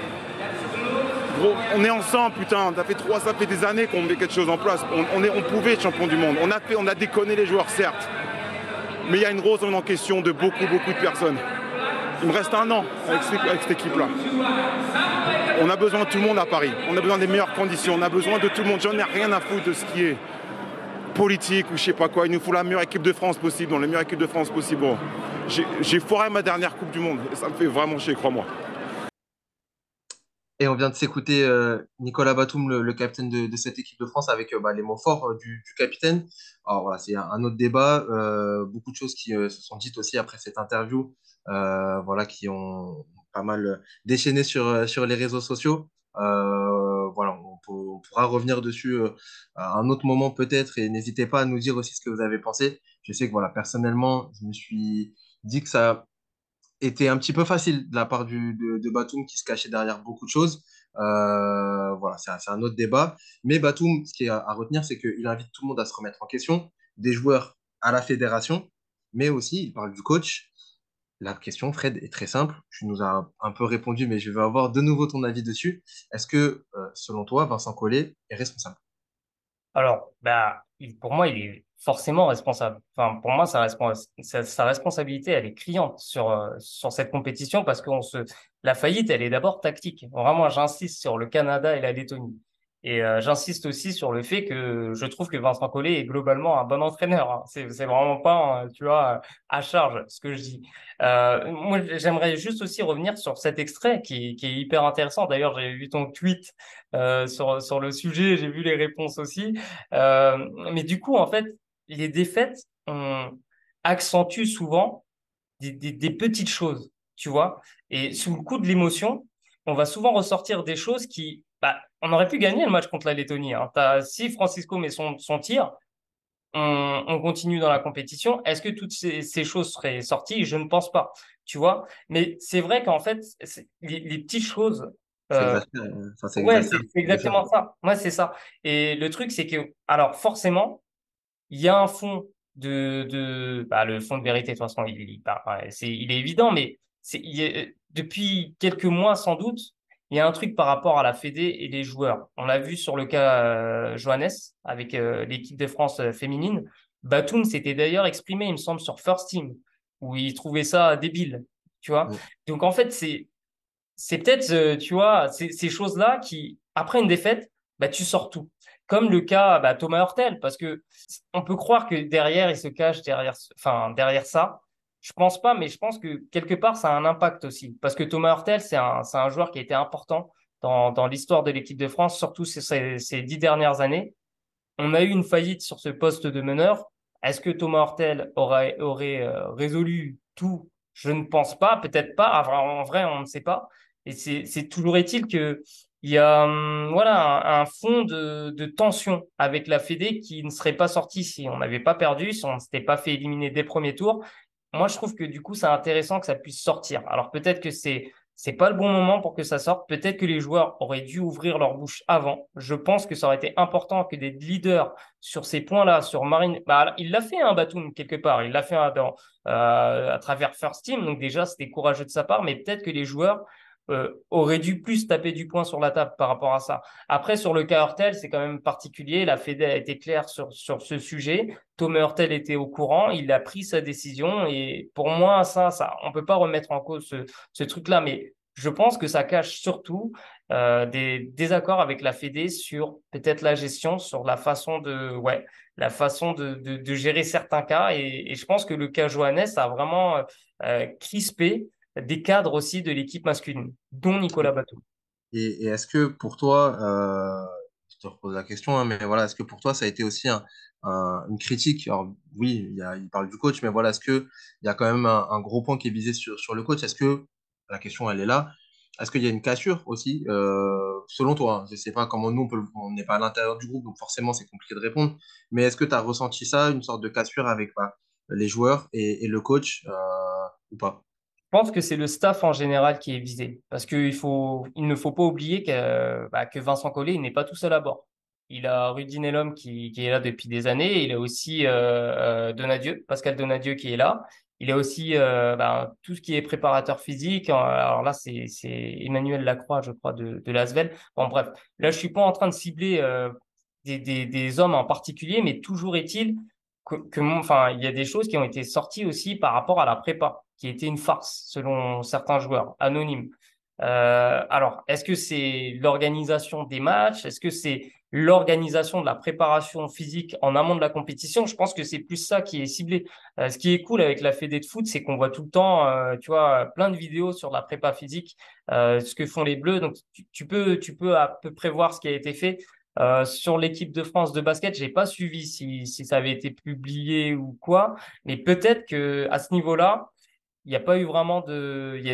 gros, on est ensemble, putain. Ça fait trois, ça fait des années qu'on met quelque chose en place. On, est, on pouvait être champion du monde. On a, fait, on a déconné les joueurs, certes. Mais il y a une remise en question de beaucoup, beaucoup de personnes. Il me reste un an avec cette équipe-là. On a besoin de tout le monde à Paris. On a besoin des meilleures conditions. On a besoin de tout le monde. J'en ai rien à foutre de ce qui est politique ou je sais pas quoi. Il nous faut la meilleure équipe de France possible, la meilleure équipe de France possible. Bon, j'ai- foiré ma dernière Coupe du Monde ça me fait vraiment chier, crois-moi. Et on vient de s'écouter euh, Nicolas Batum, le, capitaine de, cette équipe de France, avec euh, bah, les mots forts euh, du, du capitaine. Alors voilà, c'est un, autre débat. beaucoup de choses qui se sont dites aussi après cette interview, voilà, qui ont pas mal déchaîné sur, euh, sur les réseaux sociaux. Euh, voilà, on, pourra revenir dessus euh, à un autre moment peut-être, et n'hésitez pas à nous dire aussi ce que vous avez pensé. Je sais que voilà, personnellement, je me suis dit que ça était un petit peu facile de la part de, de Batum qui se cachait derrière beaucoup de choses. Euh, voilà, c'est un autre débat. Mais Batum, ce qui est à, à retenir, c'est qu'il invite tout le monde à se remettre en question, des joueurs à la fédération, mais aussi il parle du coach. La question, Fred, est très simple. Tu nous as un peu répondu, mais je vais avoir de nouveau ton avis dessus. Est-ce que, euh, selon toi, Vincent Collet est responsable? Alors, bah, pour moi, il est forcément responsable. Enfin, pour moi, sa, respons- sa, sa responsabilité, elle est criante sur, euh, sur cette compétition parce qu'on se, la faillite, elle est d'abord tactique. Vraiment, j'insiste sur le Canada et la Lettonie. Et euh, j'insiste aussi sur le fait que je trouve que Vincent Collet est globalement un bon entraîneur. Hein. C'est, vraiment pas, tu vois, à charge ce que je dis. Euh, moi, j'aimerais juste aussi revenir sur cet extrait qui, qui est hyper intéressant. D'ailleurs, j'ai vu ton tweet euh, sur, sur le sujet, j'ai vu les réponses aussi. Euh, mais du coup, en fait, les défaites on accentue souvent des, des, des petites choses, tu vois. Et sous le coup de l'émotion, on va souvent ressortir des choses qui bah, on aurait pu gagner le match contre la Lettonie. Hein. si Francisco met son, tir, on, continue dans la compétition. Est-ce que toutes ces, choses seraient sorties? Je ne pense pas. Tu vois Mais c'est vrai qu'en fait, les, petites choses. Euh, c'est exactement ça. Moi, c'est ça. Et le truc, c'est que, alors, forcément, il y a un fond de, de bah, le fond de vérité. De toute façon, il, il, il est évident, mais depuis quelques mois, sans doute, il y a un truc par rapport à la Fédé et les joueurs. On l'a vu sur le cas euh, Johannes avec euh, l'équipe de France euh, féminine. Batum s'était d'ailleurs exprimé, il me semble, sur First Team, où il trouvait ça débile. Tu vois Donc en fait, c'est c'est peut-être, tu vois, ces choses-là qui, après une défaite, bah, tu sors tout. Comme le cas bah, Thomas Hurtel, parce que on peut croire que derrière, il se cache derrière, enfin, derrière ça. Je pense pas, mais je pense que quelque part, ça a un impact aussi. Parce que Thomas Hurtel, c'est un, joueur qui a été important dans, l'histoire de l'équipe de France, surtout ces, dix dernières années. On a eu une faillite sur ce poste de meneur. Est-ce que Thomas Hurtel aurait, euh, résolu tout? Je ne pense pas, peut-être pas. En vrai, on ne sait pas. Et c'est toujours est-il que il y a hum, voilà un, fond de, tension avec la Fédé qui ne serait pas sorti si on n'avait pas perdu, si on ne s'était pas fait éliminer dès premier tour moi, je trouve que du coup, c'est intéressant que ça puisse sortir. Alors peut-être que c'est c'est pas le bon moment pour que ça sorte. Peut-être que les joueurs auraient dû ouvrir leur bouche avant. Je pense que ça aurait été important que des leaders sur ces points-là, sur Marine, bah, il l'a fait un hein, quelque part. Il l'a fait dans, euh, à travers First Team. Donc déjà, c'était courageux de sa part. Mais peut-être que les joueurs euh, aurait dû plus taper du poing sur la table par rapport à ça. Après, sur le cas Hurtel, c'est quand même particulier. La Fédé a été claire sur, sur ce sujet. Thomas Hurtel était au courant, il a pris sa décision. Et pour moi, ça, on peut pas remettre en cause ce, truc-là. Mais je pense que ça cache surtout euh, des désaccords avec la Fédé sur peut-être la gestion, sur la façon de, ouais, la façon de, de, gérer certains cas. Et, et, je pense que le cas Johannes a vraiment euh, crispé des cadres aussi de l'équipe masculine, dont Nicolas Bateau. Et, est-ce que pour toi, euh, je te repose la question, hein, mais voilà, est-ce que pour toi ça a été aussi une critique? Alors oui, il, parle du coach, mais voilà, est-ce qu'il y a quand même un, gros point qui est visé sur, sur le coach? Est-ce que, la question elle est là, est-ce qu'il y a une cassure aussi? Euh, Selon toi, hein, je ne sais pas comment nous, on n'est pas à l'intérieur du groupe, donc forcément c'est compliqué de répondre, mais est-ce que tu as ressenti ça, une sorte de cassure avec bah, les joueurs et, le coach euh, ou pas? Pense que c'est le staff en général qui est visé. Parce qu'il il ne faut pas oublier que, bah, que Vincent Collet n'est pas tout seul à bord. Il a Rudy Nellum qui, est là depuis des années. Il a aussi euh, euh, Donadieu, Pascal Donadieu qui est là. Il a aussi euh, bah, tout ce qui est préparateur physique. Alors là, c'est Emmanuel Lacroix, je crois, de, de l'Asvel. Bon, bref, là, je suis pas en train de cibler des, hommes en particulier, mais toujours est-il que, enfin, il y a des choses qui ont été sorties aussi par rapport à la prépa, qui était une farce selon certains joueurs anonymes. Euh, alors, est-ce que c'est l'organisation des matchs? Est-ce que c'est l'organisation de la préparation physique en amont de la compétition? Je pense que c'est plus ça qui est ciblé. Euh, ce qui est cool avec la Fédé de foot, c'est qu'on voit tout le temps, euh, tu vois, plein de vidéos sur la prépa physique, euh, ce que font les Bleus. Donc, tu, tu, peux, tu peux à peu près voir ce qui a été fait. Euh, sur l'équipe de France de basket, j'ai pas suivi si, si ça avait été publié ou quoi, mais peut-être que à ce niveau-là, il n'y a pas eu vraiment de, il y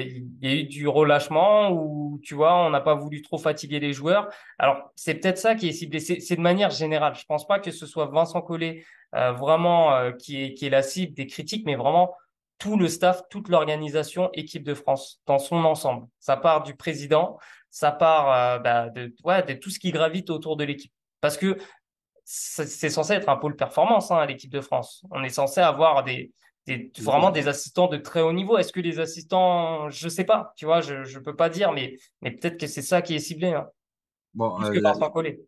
a, eu du relâchement ou tu vois, on n'a pas voulu trop fatiguer les joueurs. Alors c'est peut-être ça qui est ciblé. C'est de manière générale. Je pense pas que ce soit Vincent Collet euh, vraiment euh, qui est qui est la cible des critiques, mais vraiment tout le staff, toute l'organisation équipe de France dans son ensemble. Ça part du président, ça part euh, bah, de tout ce qui gravite autour de l'équipe. Parce que c'est censé être un pôle performance, hein, l'équipe de France. On est censé avoir des, des, vraiment des assistants de très haut niveau. Est-ce que les assistants, je sais pas, tu vois, je ne peux pas dire, mais, mais peut-être que c'est ça qui est ciblé. Hein. Bon, Plus euh, Vincent Collet.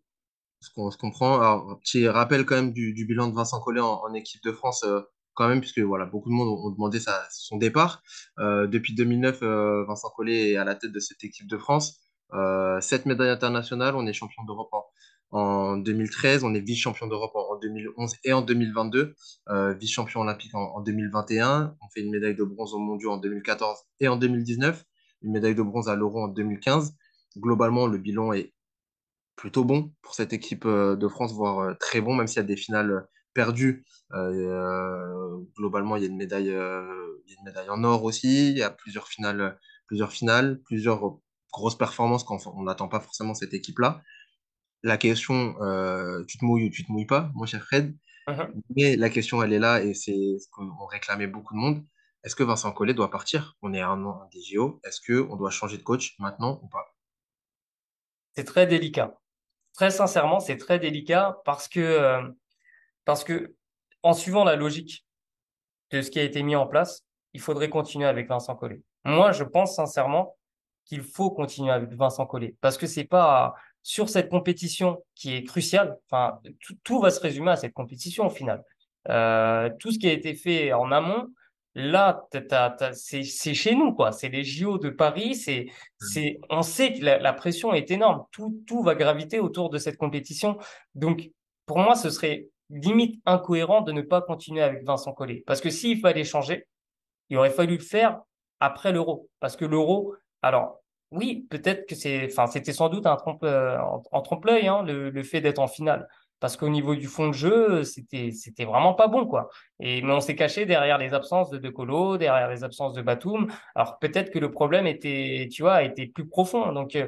Ce qu'on comprend. Alors, un petit rappel quand même du, du bilan de Vincent Collet en, équipe de France. Euh, quand même, puisque voilà, beaucoup de monde ont, demandé sa, son départ. Euh, depuis 2009, Vincent Collet est à la tête de cette équipe de France. Euh, sept médailles internationales, on est champion d'Europe en 2013, on est vice-champion d'Europe en, en 2011 et en 2022, euh, vice-champion olympique en, en 2021. On fait une médaille de bronze aux mondiaux en 2014 et en 2019, une médaille de bronze à l'Euro en 2015. Globalement, le bilan est plutôt bon pour cette équipe euh, de France, voire euh, très bon, même s'il y a des finales perdues. Globalement, il y a une médaille, une médaille en or aussi. Il y a plusieurs finales, plusieurs finales, plusieurs grosses performances quand on n'attend pas forcément cette équipe-là. La question, euh, tu te mouilles ou tu te mouilles pas, mon cher Fred. Mhm. Mais la question, elle est là et c'est ce qu'on réclamait beaucoup de monde. Est-ce que Vincent Collet doit partir? On est à un an des JO. Est-ce que on doit changer de coach maintenant ou pas? C'est très délicat. Très sincèrement, c'est très délicat parce que, euh, parce que en suivant la logique de ce qui a été mis en place, il faudrait continuer avec Vincent Collet. Moi, je pense sincèrement qu'il faut continuer avec Vincent Collet parce que c'est pas sur cette compétition qui est cruciale. Enfin, tout, va se résumer à cette compétition au final. Euh, tout ce qui a été fait en amont, là, c'est c'est chez nous quoi. C'est les JO de Paris. C'est c'est on sait que la, la pression est énorme. Tout tout va graviter autour de cette compétition. Donc pour moi, ce serait limite incohérent de ne pas continuer avec Vincent Collet parce que s'il fallait changer il aurait fallu le faire après l'euro. Parce que l'euro, alors oui, peut-être que c'est, enfin, c'était sans doute un trompe, euh, en, en trompe-l'œil, hein, le, fait d'être en finale. Parce qu'au niveau du fond de jeu, c'était, c'était vraiment pas bon, quoi. Et, mais on s'est caché derrière les absences de De Colo, derrière les absences de Batum. Alors peut-être que le problème était, tu vois, était plus profond. Donc, euh,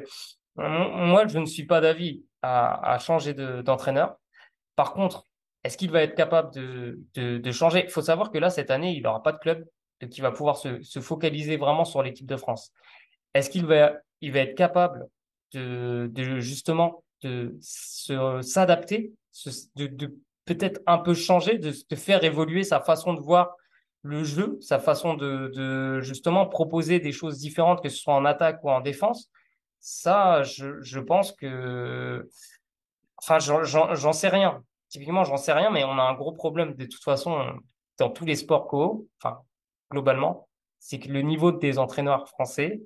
moi, je ne suis pas d'avis à, changer de, d'entraîneur. Par contre, est-ce qu'il va être capable de, changer? Il faut savoir que là, cette année, il n'aura pas de club, il va pouvoir se focaliser vraiment sur l'équipe de France. Est-ce qu'il va, être capable de, justement s'adapter, de, peut-être un peu changer, de, faire évoluer sa façon de voir le jeu, sa façon de, justement proposer des choses différentes, que ce soit en attaque ou en défense? Ça, je, pense que Enfin, j'en sais rien. Typiquement, j'en sais rien, mais on a un gros problème de toute façon dans tous les sports co, enfin, globalement, c'est que le niveau des entraîneurs français,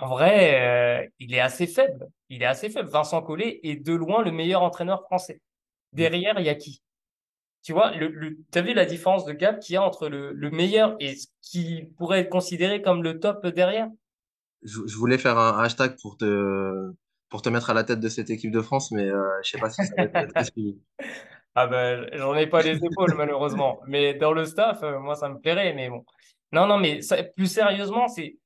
en vrai, euh, il est assez faible. Il est assez faible. Vincent Collet est de loin le meilleur entraîneur français. Derrière, il y a qui? Tu vois, le, le, t'as vu la différence de gap qu'il y a entre le, le meilleur et ce qui pourrait être considéré comme le top derrière? Je, je voulais faire un hashtag pour te, pour te mettre à la tête de cette équipe de France, mais euh, je sais pas si ça va être suivi. <laughs> Ah ben, j'en ai pas les épaules malheureusement. Mais dans le staff, euh, moi ça me plairait. Mais bon. Non, non, mais ça- plus sérieusement, c'est.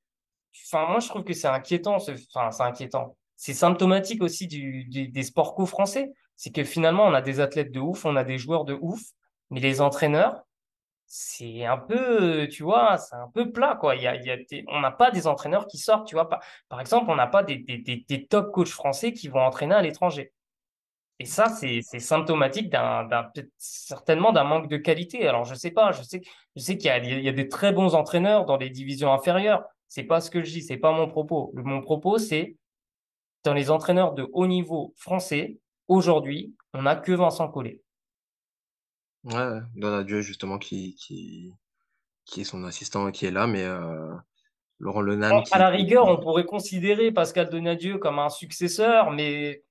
Enfin, moi je trouve que c'est inquiétant. Enfin, c'est inquiétant. C'est symptomatique aussi des sports co français. C'est que finalement, on a des athlètes de ouf, on a des joueurs de ouf, mais les entraîneurs, c'est un peu, tu vois, c'est un peu plat, quoi. Il y a, on n'a pas des entraîneurs qui sortent, tu vois. Par, exemple, on n'a pas des, top coachs français qui vont entraîner à l'étranger. Et ça, c'est symptomatique d'un, certainement d'un manque de qualité. Alors, je sais pas, je sais, je sais qu'il y y a des très bons entraîneurs dans les divisions inférieures. C'est pas ce que je dis, c'est pas mon propos. Le, mon propos, c'est dans les entraîneurs de haut niveau français, aujourd'hui, on n'a que Vincent Collet. Ouais. Donadieu, justement, qui, qui, qui est son assistant et qui est là, mais euh, Laurent Lenam En- À la qui, rigueur, on pourrait considérer Pascal Donadieu comme un successeur, mais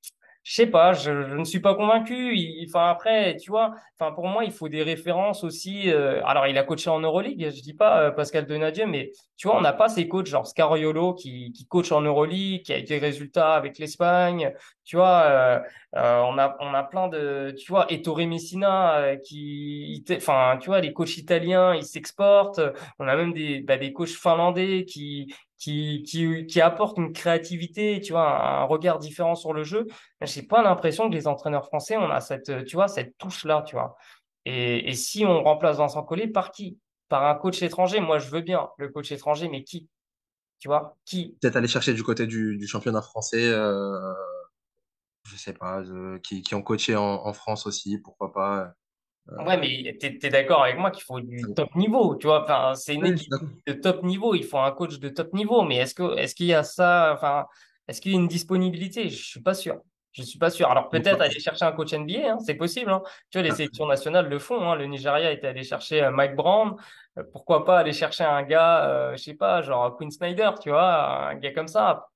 je sais pas, je, ne suis pas convaincu. Enfin après, tu vois, enfin pour moi, il faut des références aussi. euh, alors, il a coaché en Euroleague, je dis pas euh, Pascal Donadieu, mais tu vois, on n'a pas ces coachs genre Scariolo qui qui coach en Euroleague, qui a eu des résultats avec l'Espagne. Tu vois, euh, euh, on a on a plein de, tu vois, Ettore Messina qui, enfin, tu vois, les coachs italiens, ils s'exportent. On a même des bah, des coachs finlandais qui qui, qui, qui apporte une créativité, tu vois, un, regard différent sur le jeu. J'ai pas l'impression que les entraîneurs français, on a cette, tu vois, cette touche-là, tu vois. Et, et si on remplace Vincent Collet, par qui? Par un coach étranger? Moi, je veux bien le coach étranger, mais qui? Tu vois, qui? peut-être aller chercher du côté du, du championnat français, euh, je sais pas, euh, qui, qui ont coaché en France aussi, pourquoi pas. Ouais, mais t'es, t'es d'accord avec moi qu'il faut du top niveau, tu vois? Enfin, c'est une équipe de top niveau. Il faut un coach de top niveau. Mais est-ce que, est-ce qu'il y a ça, enfin, est-ce qu'il y a une disponibilité? Je suis pas sûr. Je suis pas sûr. Alors peut-être aller chercher un coach NBA, hein, c'est possible. Hein. Tu vois, les sélections nationales le font. Hein. Le Nigeria était allé chercher euh, Mike Brown. Euh, pourquoi pas aller chercher un gars, euh, je sais pas, genre Quinn Snyder, tu vois, un gars comme ça.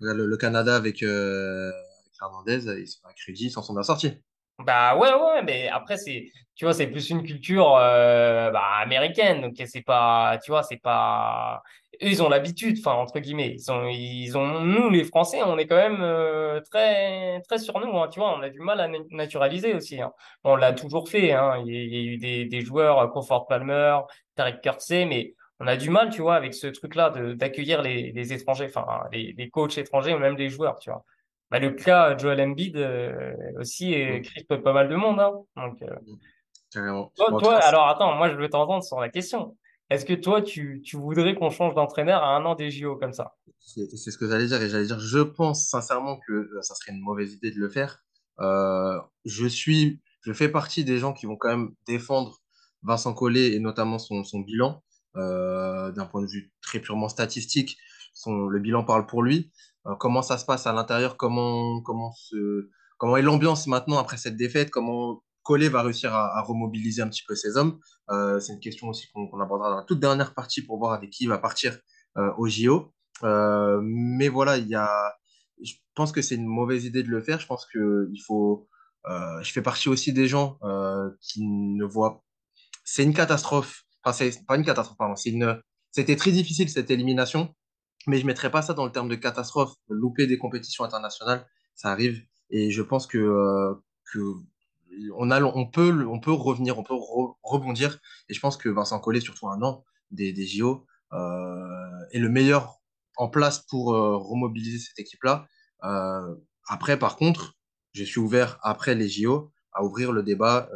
Là, le, le Canada avec, euh, Fernandez, ils sont à crédit, ils s'en sont bien sortis. Bah ouais, ouais, mais après, c'est, tu vois, c'est plus une culture euh, bah, américaine. Donc, c'est pas, tu vois, c'est pas. Eux, ils ont l'habitude, enfin, entre guillemets. Ils ont, ils ont, nous, les Français, on est quand même euh, très, très sur nous, hein, tu vois. On a du mal à naturaliser aussi. Hein. On l'a toujours fait. Hein. Il, y a, eu des, des joueurs, euh, Comfort Palmer, Tarek Kersey, mais on a du mal, tu vois, avec ce truc-là d'accueillir les, les étrangers, enfin, les, les coachs étrangers ou même les joueurs, tu vois. Bah, le cas Joel Embiid euh, aussi et crispe pas mal de monde. Hein. Donc, euh, toi, alors attends, moi je veux t'entendre sur la question. Est-ce que toi, tu, tu voudrais qu'on change d'entraîneur à un an des JO comme ça? C'est ce que j'allais dire. Et j'allais dire, je pense sincèrement que euh, ça serait une mauvaise idée de le faire. je suis, je fais partie des gens qui vont quand même défendre Vincent Collet et notamment son, son bilan. D'un point de vue très purement statistique, son, le bilan parle pour lui. Euh, comment ça se passe à l'intérieur, comment, comment, comment est l'ambiance maintenant après cette défaite, comment Collet va réussir à, remobiliser un petit peu ses hommes? Euh, c'est une question aussi qu'on abordera dans la toute dernière partie pour voir avec qui il va partir euh, au JO. mais voilà, il y a, je pense que c'est une mauvaise idée de le faire. Je pense que il faut. je fais partie aussi des gens qui ne voient. C'est une catastrophe. Enfin, c'est pas une catastrophe, pardon. Une. C'était très difficile cette élimination mais je ne mettrais pas ça dans le terme de catastrophe. Louper des compétitions internationales, ça arrive. Et je pense que, euh, on, a, on, peut, on peut revenir, on peut rebondir. Et je pense que Vincent Collet, surtout un an des, des JO, euh, est le meilleur en place pour euh, remobiliser cette équipe-là. après, par contre, je suis ouvert après les JO à ouvrir le débat.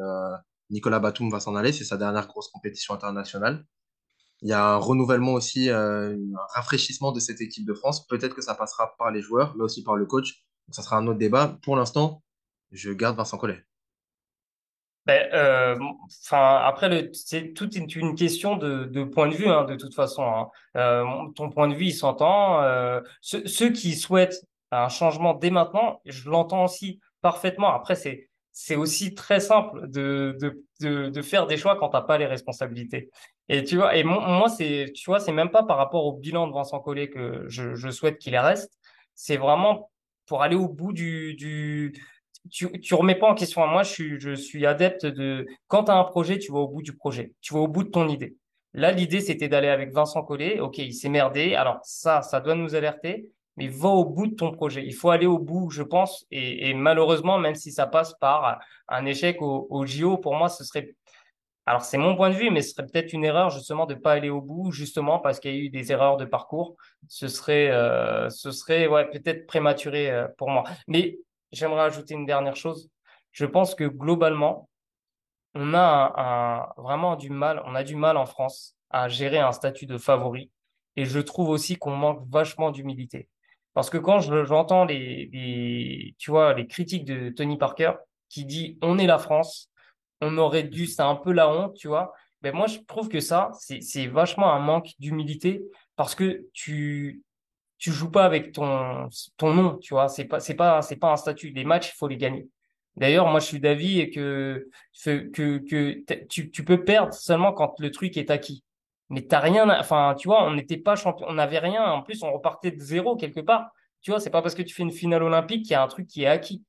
Nicolas Batum va s'en aller, c'est sa dernière grosse compétition internationale. Il y a un renouvellement aussi, euh, un rafraîchissement de cette équipe de France. Peut-être que ça passera par les joueurs, mais aussi par le coach. Donc, ça sera un autre débat. Pour l'instant, je garde Vincent Collet. Ben, euh, après, c'est toute une, question de, point de vue, hein, de toute façon. Hein. Euh, ton point de vue, il s'entend. ceux, qui souhaitent un changement dès maintenant, je l'entends aussi parfaitement. Après, c'est c'est aussi très simple de, de, de, faire des choix quand tu n'as pas les responsabilités. Et tu vois, et moi, c'est, tu vois, c'est même pas par rapport au bilan de Vincent Collet que je, je souhaite qu'il reste. C'est vraiment pour aller au bout du, du, tu, tu remets pas en question. Moi, je suis, je suis adepte de, quand tu as un projet, tu vas au bout du projet. Tu vas au bout de ton idée. Là, l'idée, c'était d'aller avec Vincent Collet. OK, il s'est merdé. Alors, ça, ça doit nous alerter mais va au bout de ton projet. Il faut aller au bout, je pense. Et, malheureusement, même si ça passe par un échec au, JO, pour moi, ce serait. Alors, c'est mon point de vue, mais ce serait peut-être une erreur justement de ne pas aller au bout, justement parce qu'il y a eu des erreurs de parcours. Ce serait, euh, serait peut-être prématuré euh, pour moi. Mais j'aimerais ajouter une dernière chose. Je pense que globalement, on a vraiment du mal, on a du mal en France à gérer un statut de favori. Et je trouve aussi qu'on manque vachement d'humilité. Parce que quand j'entends les, tu vois, les critiques de Tony Parker qui dit on est la France, on aurait dû, c'est un peu la honte, tu vois. Ben moi, je trouve que ça, c'est vachement un manque d'humilité parce que tu tu joues pas avec ton ton nom, tu vois. C'est pas c'est pas c'est pas un statut. Les matchs, il faut les gagner. D'ailleurs, moi, je suis d'avis que que que tu peux perdre seulement quand le truc est acquis mais t'as rien, enfin, tu vois, on n'était pas champion, on n'avait rien. En plus, on repartait de zéro quelque part. Tu vois, c'est pas parce que tu fais une finale olympique qu'il y a un truc qui est acquis.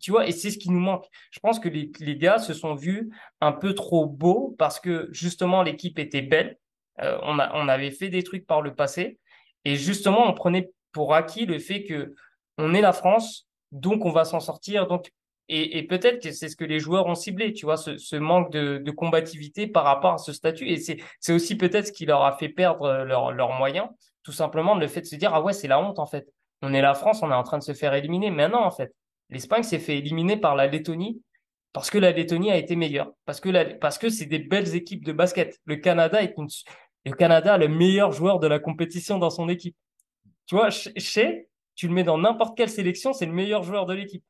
Tu vois, et c'est ce qui nous manque. Je pense que les, les, gars se sont vus un peu trop beaux parce que justement l'équipe était belle. Euh, on, a, on avait fait des trucs par le passé et justement on prenait pour acquis le fait que on est la France, donc on va s'en sortir. Donc et, et peut-être que c'est ce que les joueurs ont ciblé, tu vois, ce, ce manque de, de, combativité par rapport à ce statut. Et c'est aussi peut-être ce qui leur a fait perdre leurs leur moyens, tout simplement le fait de se dire, ah ouais, c'est la honte en fait. On est la France, on est en train de se faire éliminer. Mais non, en fait, l'Espagne s'est fait éliminer par la Lettonie parce que la Lettonie a été meilleure, parce que c'est des belles équipes de basket. Le Canada est le Canada le meilleur joueur de la compétition dans son équipe. Tu vois, chez, tu le mets dans n'importe quelle sélection, c'est le meilleur joueur de l'équipe.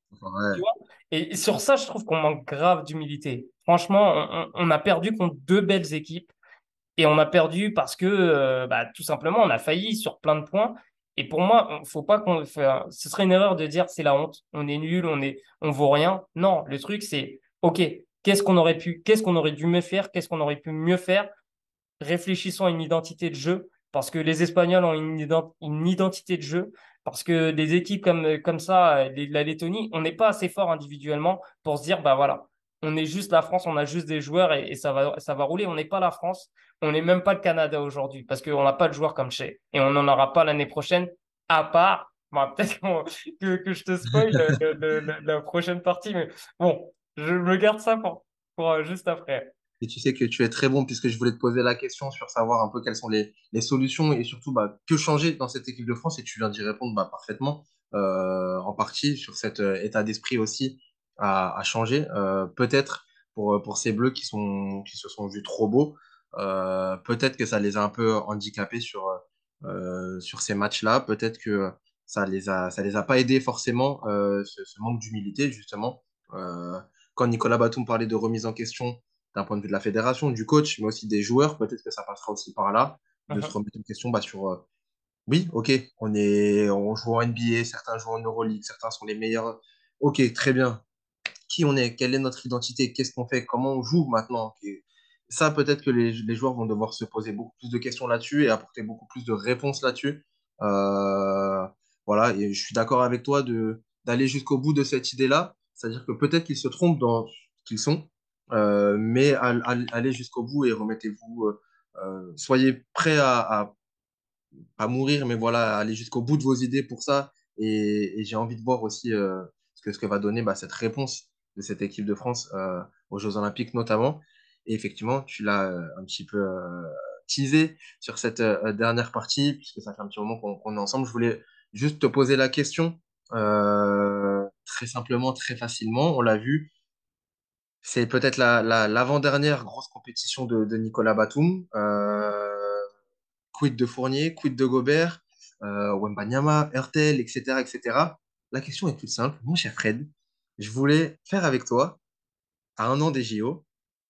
et sur ça, je trouve qu'on manque grave d'humilité. Franchement, on, a perdu contre deux belles équipes. Et on a perdu parce que, euh, bah, tout simplement, on a failli sur plein de points. Et pour moi, faut pas qu'on, ce serait une erreur de dire c'est la honte, on est nul, on est, on vaut rien. Non, le truc c'est, ok, qu'est-ce qu'on aurait pu, qu'est-ce qu'on aurait dû mieux faire, qu'est-ce qu'on aurait pu mieux faire? Réfléchissons à une identité de jeu parce que les Espagnols ont une, une identité de jeu Parce que des équipes comme, comme ça, la Lettonie, on n'est pas assez fort individuellement pour se dire, bah voilà, on est juste la France, on a juste des joueurs et, ça, va, ça va rouler. On n'est pas la France, on n'est même pas le Canada aujourd'hui parce qu'on n'a pas de joueurs comme chez et on n'en aura pas l'année prochaine, à part, <laughs> peut-être que, que, je te spoil la prochaine partie, mais bon, je me garde ça pour, pour euh, juste après. Et tu sais que tu es très bon puisque je voulais te poser la question sur savoir un peu quelles sont les, solutions et surtout bah, que changer dans cette équipe de France et tu viens d'y répondre bah, parfaitement euh, en partie sur cet euh, état d'esprit aussi à, changer. Euh, peut-être pour, pour ces Bleus qui, sont, qui se sont vus trop beaux, peut-être que ça les a un peu handicapés sur, sur ces matchs-là. Peut-être que ça les a, ça les a pas aidés forcément, ce, ce, manque d'humilité justement. quand Nicolas Batum parlait de remise en question d'un point de vue de la fédération, du coach, mais aussi des joueurs, peut-être que ça passera aussi par là, de se uh-huh. remettre en question bah, sur oui, ok, on, est, on joue en NBA, certains jouent en Euroleague, certains sont les meilleurs. Ok, très bien qui on est, quelle est notre identité, qu'est-ce qu'on fait, comment on joue maintenant? ça, peut-être que les, les, joueurs vont devoir se poser beaucoup plus de questions là-dessus et apporter beaucoup plus de réponses là-dessus. Euh, voilà, et je suis d'accord avec toi d'aller jusqu'au bout de cette idée-là. C'est-à-dire que peut-être qu'ils se trompent dans ce qu'ils sont, euh, mais allez jusqu'au bout et remettez-vous. Euh, soyez prêts à, à, mourir, mais voilà, aller jusqu'au bout de vos idées pour ça. Et, j'ai envie de voir aussi ce, que, va donner bah, cette réponse de cette équipe de France euh, aux Jeux Olympiques notamment. Et effectivement, tu l'as euh, un petit peu euh, teasé sur cette dernière partie, puisque ça fait un petit moment qu'on est ensemble. Je voulais juste te poser la question très simplement, très facilement. On l'a vu, c'est peut-être l'avant-dernière la, grosse compétition de, de Nicolas Batum. Euh, quid de Fournier, quid de Gobert, euh, Wembanyama, Hertel, etc., etc. La question est toute simple. Mon cher Fred, je voulais faire avec toi, à un an des JO,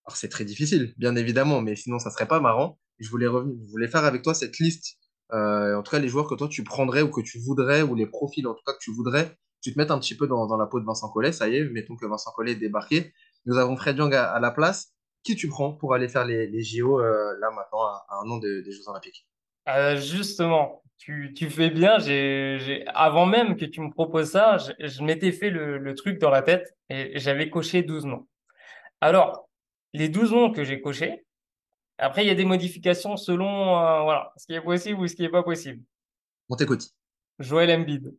alors c'est très difficile, bien évidemment, mais sinon ça serait pas marrant. Je voulais, revenir, je voulais faire avec toi cette liste, euh, en tout cas les joueurs que toi tu prendrais ou que tu voudrais, ou les profils en tout cas que tu voudrais, tu te mettes un petit peu dans, dans la peau de Vincent Collet, ça y est, mettons que Vincent Collet est débarqué. Nous avons Fred Young à, la place. Qui tu prends pour aller faire les, les JO euh, là maintenant à, un an des Jeux Olympiques? Euh, Justement, tu, tu fais bien. J'ai, avant même que tu me proposes ça, je, je m'étais fait le, le, truc dans la tête et j'avais coché 12 noms. Alors, les 12 noms que j'ai cochés, après, il y a des modifications selon euh, voilà, ce qui est possible ou ce qui n'est pas possible. On t'écoute. Joël Embiid.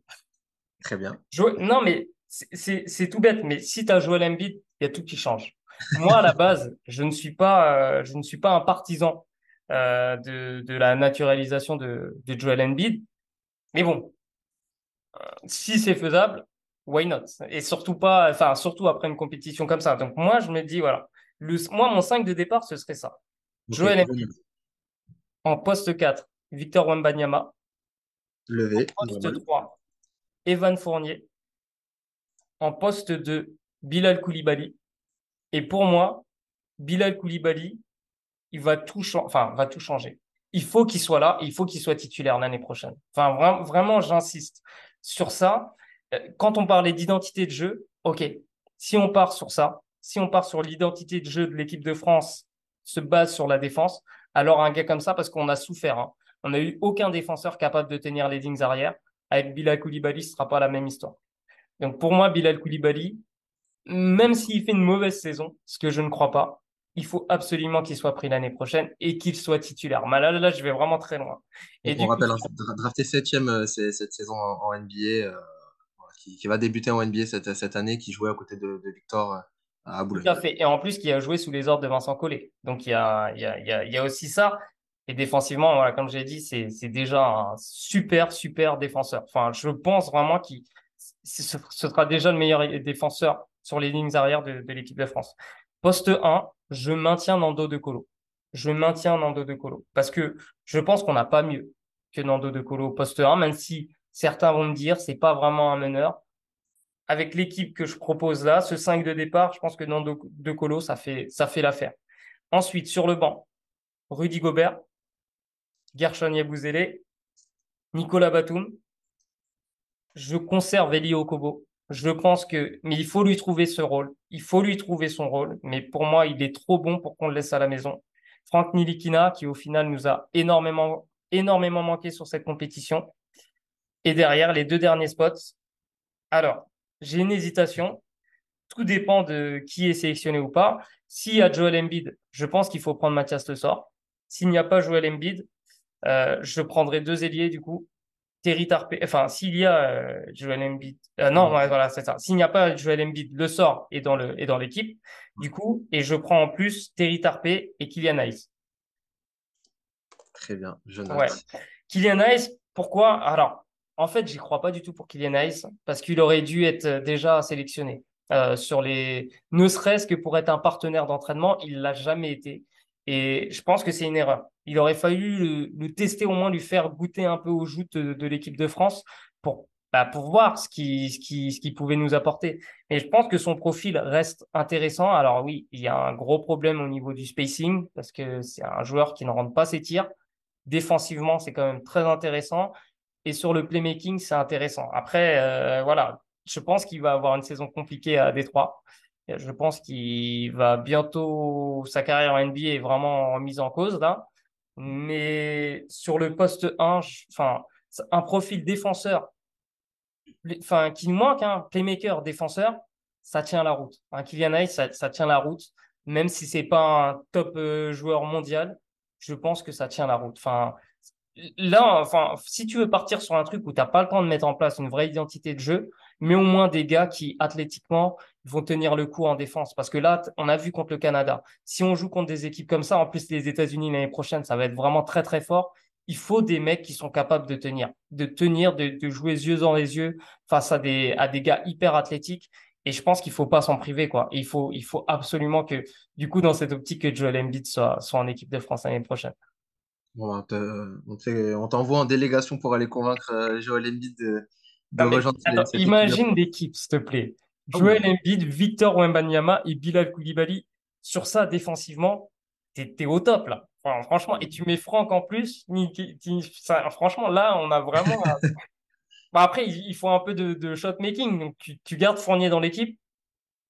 Très bien. Jo non, mais c'est tout bête, mais si tu as Joël Embiid, il y a tout qui change. Moi, à la base, je ne suis pas, euh, je ne suis pas un partisan euh, de, de, la naturalisation de, de Joel Embiid. Mais bon, euh, si c'est faisable, why not? Et surtout pas, enfin surtout après une compétition comme ça. Donc moi, je me dis voilà, le, moi mon 5 de départ ce serait ça. Joel Embiid en poste 4, Victor Wembanyama. Levé. En poste 3, Evan Fournier. En poste 2, Bilal Koulibaly. Et pour moi, Bilal Koulibaly, il va tout, enfin, va tout changer. Il faut qu'il soit là, il faut qu'il soit titulaire l'année prochaine. Enfin, vraiment, j'insiste sur ça. Euh, quand on parlait d'identité de jeu, ok, si on part sur ça, si on part sur l'identité de jeu de l'équipe de France se base sur la défense, alors un gars comme ça, parce qu'on a souffert, hein, on n'a eu aucun défenseur capable de tenir les lignes arrière. Avec Bilal Koulibaly, ce sera pas la même histoire. Donc pour moi, Bilal Koulibaly, même s'il fait une mauvaise saison, ce que je ne crois pas, il faut absolument qu'il soit pris l'année prochaine et qu'il soit titulaire. Mais là, là, je vais vraiment très loin. Et on rappelle, coup, hein, drafté septième euh, cette saison en, NBA, euh, qui, va débuter en NBA cette, cette année, qui jouait à côté de, Victor euh, à Boulogne. Tout à fait. Et en plus, qui a joué sous les ordres de Vincent Collet. Donc, il y a, il y a, il y a, aussi ça. Et défensivement, voilà, comme j'ai dit, c'est déjà un super, super défenseur. Enfin, je pense vraiment qu'il ce sera déjà le meilleur défenseur sur les lignes arrière de, l'équipe de France. Poste 1, je maintiens Nando de Colo. Je maintiens Nando de Colo. Parce que je pense qu'on n'a pas mieux que Nando de Colo au poste 1, même si certains vont me dire c'est pas vraiment un meneur. Avec l'équipe que je propose là, ce 5 de départ, je pense que Nando de Colo, ça fait, ça fait l'affaire. Ensuite, sur le banc, Rudy Gobert, Gershon Yabouzele, Nicolas Batum. Je conserve Eli Okobo. Je pense que, mais il faut lui trouver ce rôle. Il faut lui trouver son rôle. Mais pour moi, il est trop bon pour qu'on le laisse à la maison. Franck Nilikina, qui au final nous a énormément, énormément manqué sur cette compétition. Et derrière, les deux derniers spots. Alors, j'ai une hésitation. Tout dépend de qui est sélectionné ou pas. S'il y a Joel Embiid, je pense qu'il faut prendre Mathias Le Sort. S'il n'y a pas Joel Embiid, euh, je prendrai deux ailiers du coup. Terry Tarpé, enfin, s'il y a euh, Joel Embiid, euh, non, ouais, voilà, c'est ça. S'il n'y a pas Joel Embiid, le sort est dans le est dans l'équipe, du coup, et je prends en plus Terry Tarpé et Kylian Hayes. Très bien, je note. Ouais. Kylian Hayes, pourquoi? Alors, en fait, j'y crois pas du tout pour Kylian Hayes parce qu'il aurait dû être déjà sélectionné euh, sur les, ne serait-ce que pour être un partenaire d'entraînement, il l'a jamais été. Et je pense que c'est une erreur. Il aurait fallu le, tester, au moins lui faire goûter un peu aux joutes de, l'équipe de France pour, bah, pour voir ce qu'il ce qui, ce qui pouvait nous apporter. Et je pense que son profil reste intéressant. Alors oui, il y a un gros problème au niveau du spacing parce que c'est un joueur qui ne rentre pas ses tirs. Défensivement, c'est quand même très intéressant. Et sur le playmaking, c'est intéressant. Après, euh, voilà, je pense qu'il va avoir une saison compliquée à Détroit. Je pense qu'il va bientôt, sa carrière en NBA est vraiment mise en cause là. Mais sur le poste 1, enfin, un profil défenseur, enfin, qui manque, un hein, playmaker défenseur, ça tient la route. Un Kylian Hayes, ça, ça, tient la route. Même si c'est pas un top euh, joueur mondial, je pense que ça tient la route. Enfin, là, enfin, si tu veux partir sur un truc où tu n'as pas le temps de mettre en place une vraie identité de jeu, mais au moins des gars qui, athlétiquement, vont tenir le coup en défense. Parce que là, on a vu contre le Canada. Si on joue contre des équipes comme ça, en plus les États-Unis l'année prochaine, ça va être vraiment très très fort. Il faut des mecs qui sont capables de tenir, de tenir, de, de jouer yeux dans les yeux face à des, à des gars hyper athlétiques. Et je pense qu'il faut pas s'en priver, quoi. il faut, il faut absolument que, du coup, dans cette optique, que Joel Embiid soit, soit en équipe de France l'année prochaine. Bon, on t'envoie en délégation pour aller convaincre euh, Joel Embiid de, de rejoindre attends, Imagine l'équipe, s'il te plaît. Oh. Joel Embiid, Victor Wembanyama et Bilal Koulibaly. Sur ça, défensivement, t'es es au top, là. Enfin, franchement, et tu mets Franck en plus. Ça, franchement, là, on a vraiment. <laughs> bon, après, il, faut un peu de, de shot making. Donc, tu, tu gardes Fournier dans l'équipe.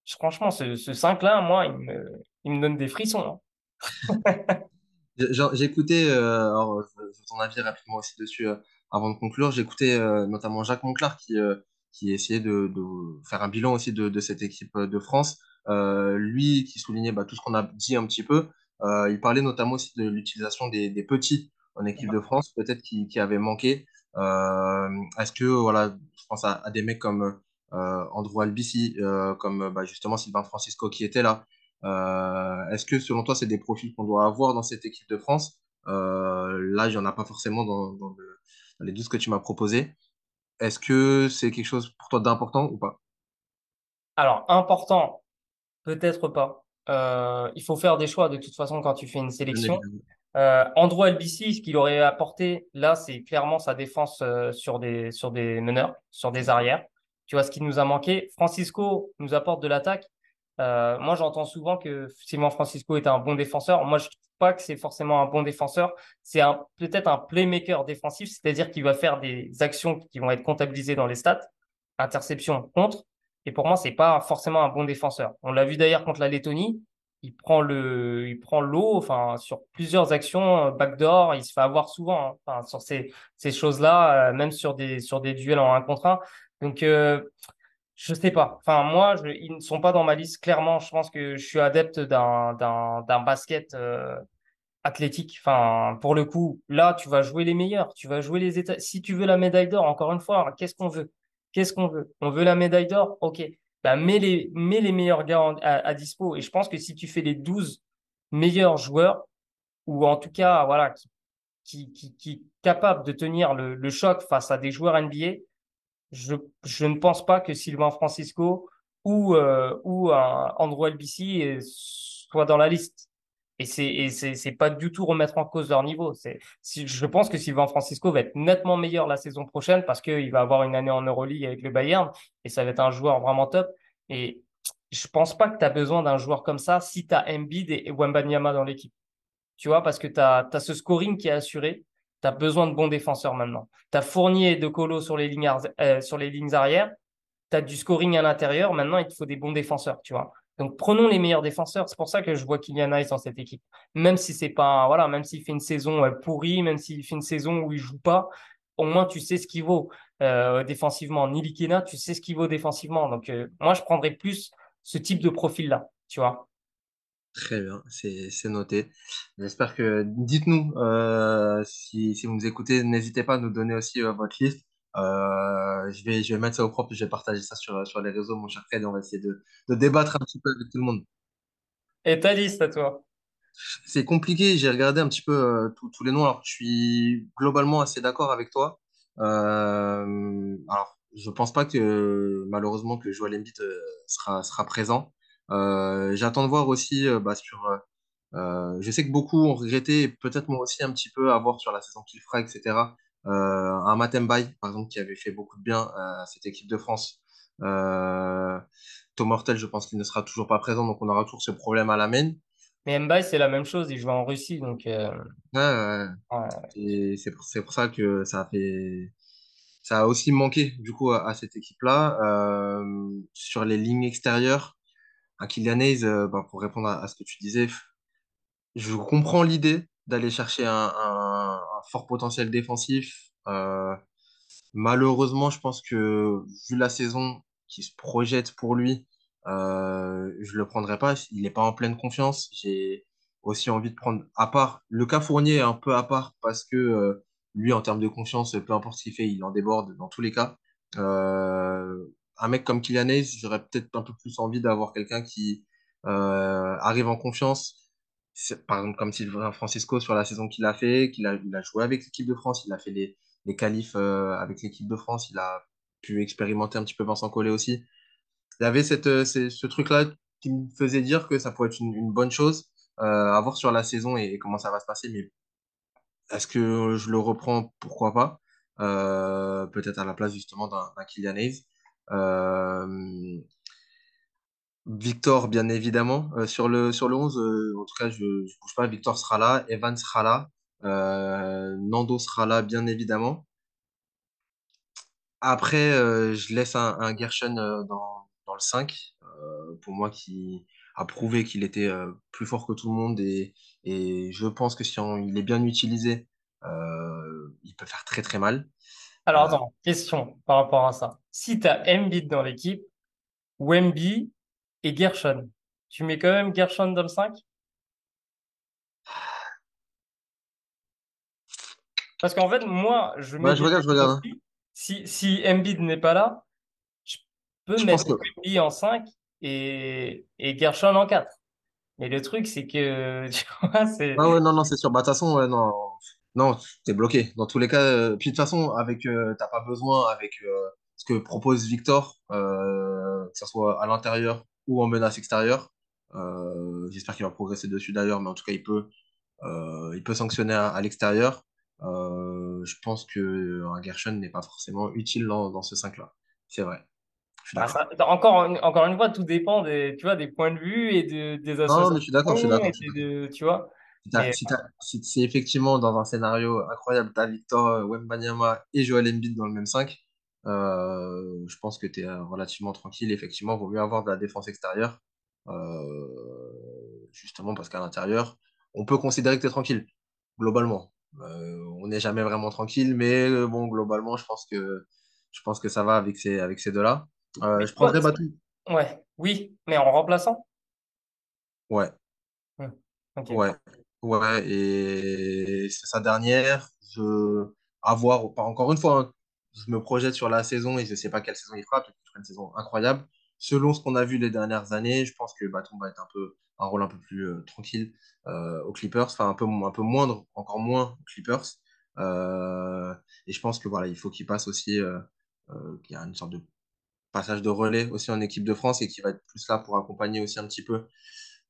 Franchement, ce, ce 5-là, moi, il me, il me donne des frissons. Hein. <laughs> J'ai écouté, euh, alors, je ton avis rapidement aussi dessus euh, avant de conclure. J'ai écouté euh, notamment Jacques Monclar qui, euh, qui essayait de, de, faire un bilan aussi de, de cette équipe de France. lui qui soulignait bah, tout ce qu'on a dit un petit peu. il parlait notamment aussi de l'utilisation des, des, petits en équipe de France, peut-être qui, qui avait manqué. Est-ce que, voilà, je pense à, à des mecs comme Andrew Albici, comme bah, justement Sylvain Francisco qui était là. Euh, est-ce que selon toi, c'est des profils qu'on doit avoir dans cette équipe de France? Euh, Là, il n'y en a pas forcément dans, dans, le, dans les 12 que tu m'as proposés. Est-ce que c'est quelque chose pour toi d'important ou pas? Alors, important, peut-être pas. Euh, il faut faire des choix de toute façon quand tu fais une sélection. Euh, Andrew LBC, ce qu'il aurait apporté là, c'est clairement sa défense euh, sur, des, sur des meneurs, sur des arrières. Tu vois ce qui nous a manqué? Francisco nous apporte de l'attaque, euh, moi, j'entends souvent que Simon Francisco est un bon défenseur. Moi, je ne trouve pas que c'est forcément un bon défenseur. C'est peut-être un playmaker défensif, c'est-à-dire qu'il va faire des actions qui vont être comptabilisées dans les stats, interception contre. Et pour moi, c'est pas forcément un bon défenseur. On l'a vu d'ailleurs contre la Lettonie. Il prend le, il prend l'eau, enfin, sur plusieurs actions, euh, backdoor, il se fait avoir souvent, hein. enfin, sur ces, ces choses-là, euh, même sur des, sur des duels en un contre un. Donc, euh, je sais pas. Enfin, moi, ils ne sont pas dans ma liste. Clairement, je pense que je suis adepte d'un, basket euh, athlétique. Enfin, pour le coup, là, tu vas jouer les meilleurs. Tu vas jouer les états. Si tu veux la médaille d'or, encore une fois, qu'est-ce qu'on veut? Qu'est-ce qu'on veut? On veut la médaille d'or? Ok. Bah, mets, les, meilleurs gars à, dispo. Et je pense que si tu fais les 12 meilleurs joueurs, ou en tout cas, voilà, qui, qui, qui, qui capable de tenir le choc face à des joueurs NBA, je, je ne pense pas que Sylvain Francisco ou, euh, ou un Andrew LBC soit dans la liste. Et c'est, c'est pas du tout remettre en cause leur niveau. C'est, je pense que Sylvain Francisco va être nettement meilleur la saison prochaine parce qu'il va avoir une année en Euroleague avec le Bayern et ça va être un joueur vraiment top. Et je pense pas que tu as besoin d'un joueur comme ça si tu as Embiid et Wembanyama dans l'équipe. Tu vois, parce que tu as, as ce scoring qui est assuré. Tu as besoin de bons défenseurs maintenant. Tu as Fournier et De Colo sur les lignes, arrière. Tu as du scoring à l'intérieur. Maintenant, il te faut des bons défenseurs, tu vois. Donc, prenons les meilleurs défenseurs. C'est pour ça que je vois Kylian Hayes dans cette équipe. Même si c'est pas, voilà, même s'il fait une saison euh, pourrie, même s'il fait une saison où il joue pas, au moins tu sais ce qu'il vaut euh, défensivement. Nilikina, tu sais ce qu'il vaut défensivement. Donc euh, moi, je prendrais plus ce type de profil-là, tu vois. Très bien, c'est noté. J'espère que dites-nous euh, si, si vous nous écoutez, n'hésitez pas à nous donner aussi euh, votre liste. Euh, je vais, je vais mettre ça au propre, je vais partager ça sur, sur les réseaux, mon cher Fred, et on va essayer de, de débattre un petit peu avec tout le monde. Et ta liste à toi? C'est compliqué, j'ai regardé un petit peu tous les noms, alors je suis globalement assez d'accord avec toi. Alors, je pense pas que malheureusement que Joel Embiid sera, sera présent. Euh, j'attends de voir aussi euh, bah, sur. euh, je sais que beaucoup ont regretté, et peut-être moi aussi un petit peu, à voir sur la saison qu'il fera, etc. Un Matem Bay, par exemple, qui avait fait beaucoup de bien à cette équipe de France. Euh, Tom Hortel, je pense qu'il ne sera toujours pas présent, donc on aura toujours ce problème à la main. Mais Mbaye, c'est la même chose, il joue en Russie, donc euh, Ouais, ouais. c'est pour, ça que ça a fait, ça a aussi manqué du coup à, à cette équipe-là. Euh, sur les lignes extérieures, un Kylian Hayes, euh, bah, pour répondre à, à ce que tu disais, je comprends l'idée d'aller chercher un, fort potentiel défensif. Euh, malheureusement, je pense que vu la saison qui se projette pour lui, euh, je le prendrai pas. Il n'est pas en pleine confiance. J'ai aussi envie de prendre, à part, le cas Fournier est un peu à part parce que lui, en termes de confiance, peu importe ce qu'il fait, il en déborde dans tous les cas. Un mec comme Kylian Hayes, j'aurais peut-être un peu plus envie d'avoir quelqu'un qui euh, arrive en confiance. Par exemple, comme Sylvain Francisco sur la saison qu'il a fait, qu'il a, joué avec l'équipe de France, il a fait les, les qualifs euh, avec l'équipe de France, il a pu expérimenter un petit peu Vincent Collet aussi. Il y avait cette, euh, ce truc-là qui me faisait dire que ça pourrait être une, bonne chose à voir sur la saison et, et comment ça va se passer. Mais est-ce que je le reprends? Pourquoi pas? Peut-être à la place justement d'un Kylian Hayes. Euh, Victor, bien évidemment. Euh, sur le, sur le 11, euh, en tout cas, je ne bouge pas. Victor sera là, Evan sera là, Nando sera là, bien évidemment. Après, je laisse un, Gershon dans, dans le 5, euh, pour moi, qui a prouvé qu'il était plus fort que tout le monde. Et, et je pense que si on- il est bien utilisé, il peut faire très très mal. Alors attends, question par rapport à ça. Si tu as Embiid dans l'équipe, Wemby et Gershon, tu mets quand même Gershon dans le 5? Parce qu'en fait, moi, je mets ouais, je regarde, je regarde. hein. Si, si Embiid n'est pas là, je peux Je mettre que Wemby en 5 et, et Gershon en 4. Mais le truc, c'est que, <laughs> tu vois, c'est... Ah ouais, non, non, c'est sûr. Bah, de toute façon, ouais, non, non, t'es bloqué. Dans tous les cas, euh, puis de toute façon, avec, euh, t'as pas besoin, avec euh, ce que propose Victor, euh, que ce soit à l'intérieur ou en menace extérieure. j'espère qu'il va progresser dessus d'ailleurs, mais en tout cas, il peut, il peut sanctionner à, à l'extérieur. Je pense que un Gershon n'est pas forcément utile dans, dans ce 5-là. C'est vrai. Bah, ça- encore, une- encore une fois, tout dépend des, tu vois, des points de vue et de, des Non, non, mais je suis d'accord, je suis associations d'accord, de- tu vois. Si, t'as- si, t'as- si c'est effectivement dans un scénario incroyable, tu as Victor euh, Wembanyama et Joel Embiid dans le même 5, euh, je pense que tu es relativement tranquille. Effectivement, il vaut mieux avoir de la défense extérieure, euh, justement parce qu'à l'intérieur, on peut considérer que tu es tranquille, globalement. Euh, on n'est jamais vraiment tranquille, mais euh, bon, globalement, je pense que, je pense que ça va avec ces, avec ces deux-là. Euh, mais je toi, prendrais Batum. ouais, oui, mais en remplaçant? Ouais. Ok. Ouais, ouais, et c'est sa dernière. Je, à encore une fois, hein, je me projette sur la saison et je sais pas quelle saison il fera, peut-être qu'il fera une saison incroyable. Selon ce qu'on a vu les dernières années, je pense que Batum va être un peu, un rôle un peu plus euh, tranquille euh, aux Clippers, enfin un peu, un peu moindre, encore moins aux Clippers. Euh, et je pense que voilà, il faut qu'il passe aussi, qu'il y a une sorte de passage de relais aussi en équipe de France et qui va être plus là pour accompagner aussi un petit peu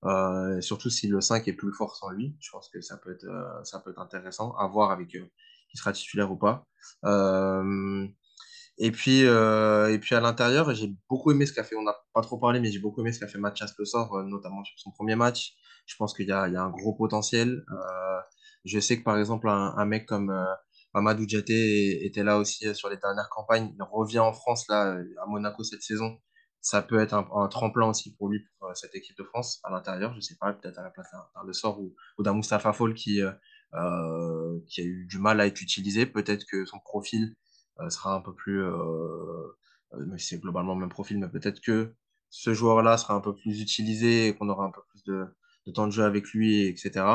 euh, surtout si le 5 est plus fort sans lui, je pense que ça peut être, euh, ça peut être intéressant à voir avec euh, qui sera titulaire ou pas. Et puis, et puis à l'intérieur, j'ai beaucoup aimé ce qu'a fait, on n'a pas trop parlé, mais j'ai beaucoup aimé ce qu'a fait Mathias Le Sort, notamment sur son premier match. Je pense qu'il y y a un gros potentiel. Je sais que par exemple, un, mec comme Amadou Diaté était là aussi sur les dernières campagnes. Il revient en France, là, à Monaco cette saison. Ça peut être un, tremplin aussi pour lui, pour euh, cette équipe de France à l'intérieur. Je sais pas, peut-être à la place d'un Le Sort ou, d'un Moustapha Fall qui, euh, euh, qui a eu du mal à être utilisé. Peut-être que son profil sera un peu plus, c'est globalement le même profil, mais peut-être que ce joueur-là sera un peu plus utilisé et qu'on aura un peu plus de, de temps de jeu avec lui, etc.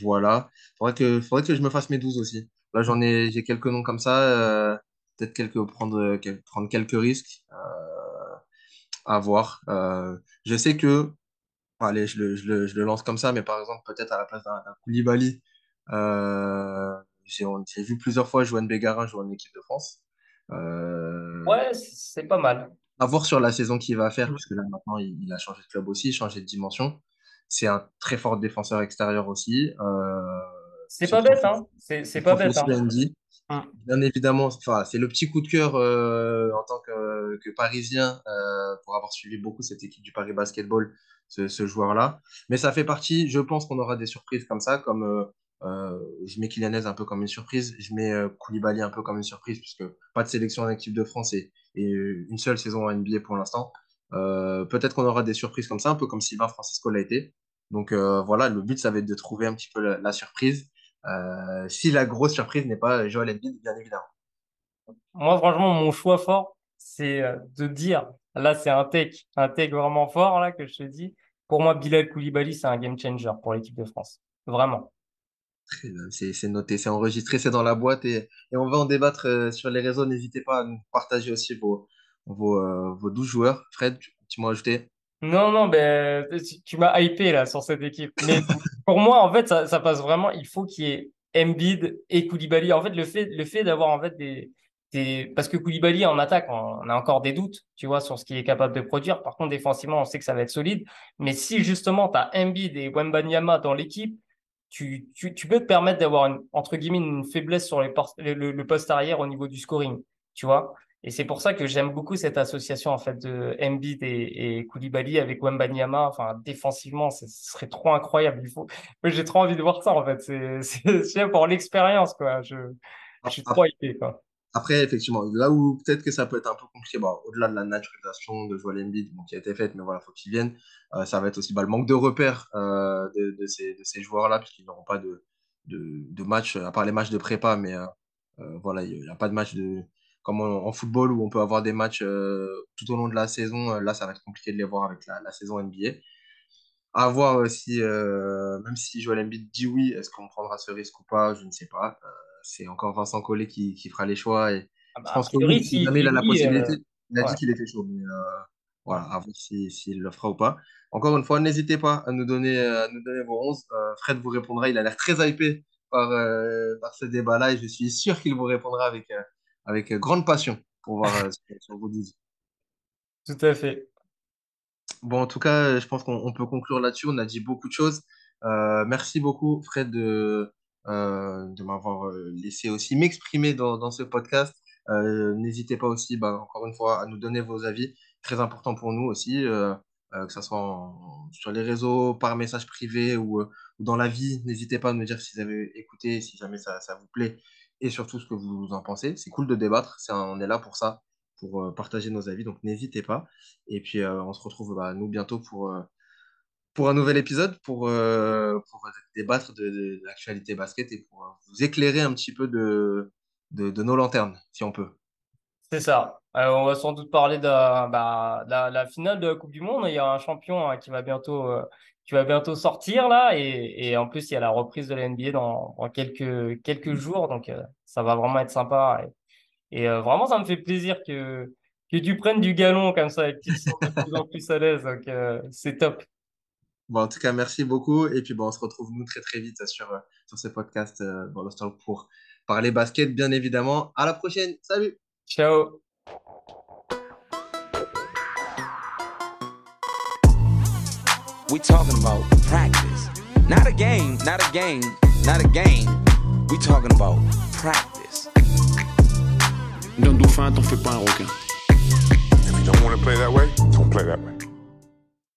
Voilà. Faudrait que, faudrait que je me fasse mes 12 aussi. Là, j'en ai, j'ai quelques noms comme ça. Euh, peut-être quelques, prendre, quel- prendre quelques risques euh, à voir. Euh, je sais que, allez, je le, je le, je le lance comme ça, mais par exemple, peut-être à la place d'un Koulibaly, euh, j'ai vu plusieurs fois Johan Bégarin jouer en équipe de France. Euh, Ouais, c'est pas mal. à voir sur la saison qu'il va faire, puisque là maintenant il, il a changé de club aussi, changé de dimension. C'est un très fort défenseur extérieur aussi. Euh, C'est ce pas bête, hein. C'est c'est ce pas bête, hein. Bien évidemment, c'est le petit coup de cœur euh, en tant que, que Parisien euh, pour avoir suivi beaucoup cette équipe du Paris Basketball, ce, joueur-là. Mais ça fait partie, je pense qu'on aura des surprises comme ça, comme euh, je mets Kylian un peu comme une surprise, je mets Koulibaly un peu comme une surprise, puisque pas de sélection en équipe de France et, une seule saison en NBA pour l'instant. Peut-être qu'on aura des surprises comme ça, un peu comme Sylvain Francisco l'a été. Donc voilà, le but, ça va être de trouver un petit peu la surprise. Euh, si la grosse surprise n'est pas Joel Embiid, bien évidemment. Moi, franchement, mon choix fort, c'est euh, de dire, là, c'est un take, un take vraiment fort, là, que je te dis. Pour moi, Bilal Koulibaly, c'est un game changer pour l'équipe de France. Vraiment. Très bien, C'est noté, c'est enregistré, c'est dans la boîte et, et on va en débattre euh, sur les réseaux. N'hésitez pas à nous partager aussi vos, vos, vos 12 joueurs. Fred, tu m'as ajouté? Non, non, ben, tu, m'as hypé, là, sur cette équipe. Mais pour moi, en fait, ça, passe vraiment, il faut qu'il y ait Embiid et Koulibaly. En fait, le fait, le fait d'avoir, en fait, des, des, parce que Koulibaly, en attaque, on, a encore des doutes, tu vois, sur ce qu'il est capable de produire. Par contre, défensivement, on sait que ça va être solide. Mais si, justement, tu as Embiid et Wembanyama dans l'équipe, tu, tu, tu peux te permettre d'avoir, entre guillemets, une faiblesse sur les le, le poste arrière au niveau du scoring, tu vois. Et c'est pour ça que j'aime beaucoup cette association en fait de Embiid et, et Koulibaly avec Wembanyama. Enfin, défensivement, ce serait trop incroyable. J'ai trop envie de voir ça en fait. C'est <laughs> pour l'expérience quoi. Je, suis trop hypé. Après, effectivement, là où peut-être que ça peut être un peu compliqué, au-delà de la naturalisation de Joel Embiid bon, qui a été faite, mais voilà, faut qu'il vienne. Euh, ça va être aussi bah, le manque de repères euh, de, ces, joueurs-là, puisqu'ils n'auront pas de, match, à part les matchs de prépa, mais euh, voilà, il n'y a pas de match de, comme en, en football où on peut avoir des matchs euh, tout au long de la saison. Euh, Là, ça va être compliqué de les voir avec la, la saison NBA. À voir euh, si, même si Joel Embiid dit oui, est-ce qu'on prendra ce risque ou pas, je ne sais pas. C'est encore Vincent Collet qui, qui fera les choix. Et Ah bah, je pense que priori, oui, si si jamais il a la possibilité, il a ouais. dit qu'il était chaud. Mais voilà, à voir si, s'il le fera ou pas. Encore une fois, n'hésitez pas à nous donner, à nous donner vos 11. Euh, Fred vous répondra. Il a l'air très hypé par, euh, par ce débat-là et je suis sûr qu'il vous répondra avec, euh, avec grande passion pour voir euh, sur, sur vos 12. Tout à fait. Bon, en tout cas, je pense qu'on on peut conclure là-dessus. On a dit beaucoup de choses. Euh, merci beaucoup, Fred, de, euh, de m'avoir euh, laissé aussi m'exprimer dans, dans ce podcast. Euh, n'hésitez pas aussi, bah, encore une fois, à nous donner vos avis. Très important pour nous aussi, euh, euh, que ce soit en- sur les réseaux, par message privé ou, euh, ou dans la vie. N'hésitez pas à nous dire si vous avez écouté, si jamais ça, ça vous plaît et surtout ce que vous en pensez. C'est cool de débattre. On est là pour ça, pour euh, partager nos avis. Donc, n'hésitez pas. Et puis, euh, on se retrouve, bah, nous, bientôt pour, euh, pour un nouvel épisode, pour, pour débattre de, l'actualité basket et pour vous éclairer un petit peu de, de, nos lanternes, si on peut. C'est ça. On va sans doute parler de, bah, de la, la finale de la Coupe du Monde. Il y a un champion hein, qui va bientôt, qui va bientôt sortir là. Et, et en plus, il y a la reprise de la NBA dans, dans quelques, quelques jours. Donc, euh, ça va vraiment être sympa. Et, et, euh, vraiment, ça me fait plaisir que, que tu prennes du galon comme ça et que tu te sens de <laughs> plus en plus à l'aise. Donc, euh, c'est top. Bon, en tout cas, merci beaucoup. Et puis, bon, on se retrouve, nous, très, très vite sur, sur ce podcast dans Lost Talk pour parler basket, bien évidemment. À la prochaine. Salut! Ciao. We talking about practice. Not a game, not a game, not a game. We talking about practice. D'un dauphin, t'en fais pas un requin. If you don't want to play that way, don't play that way.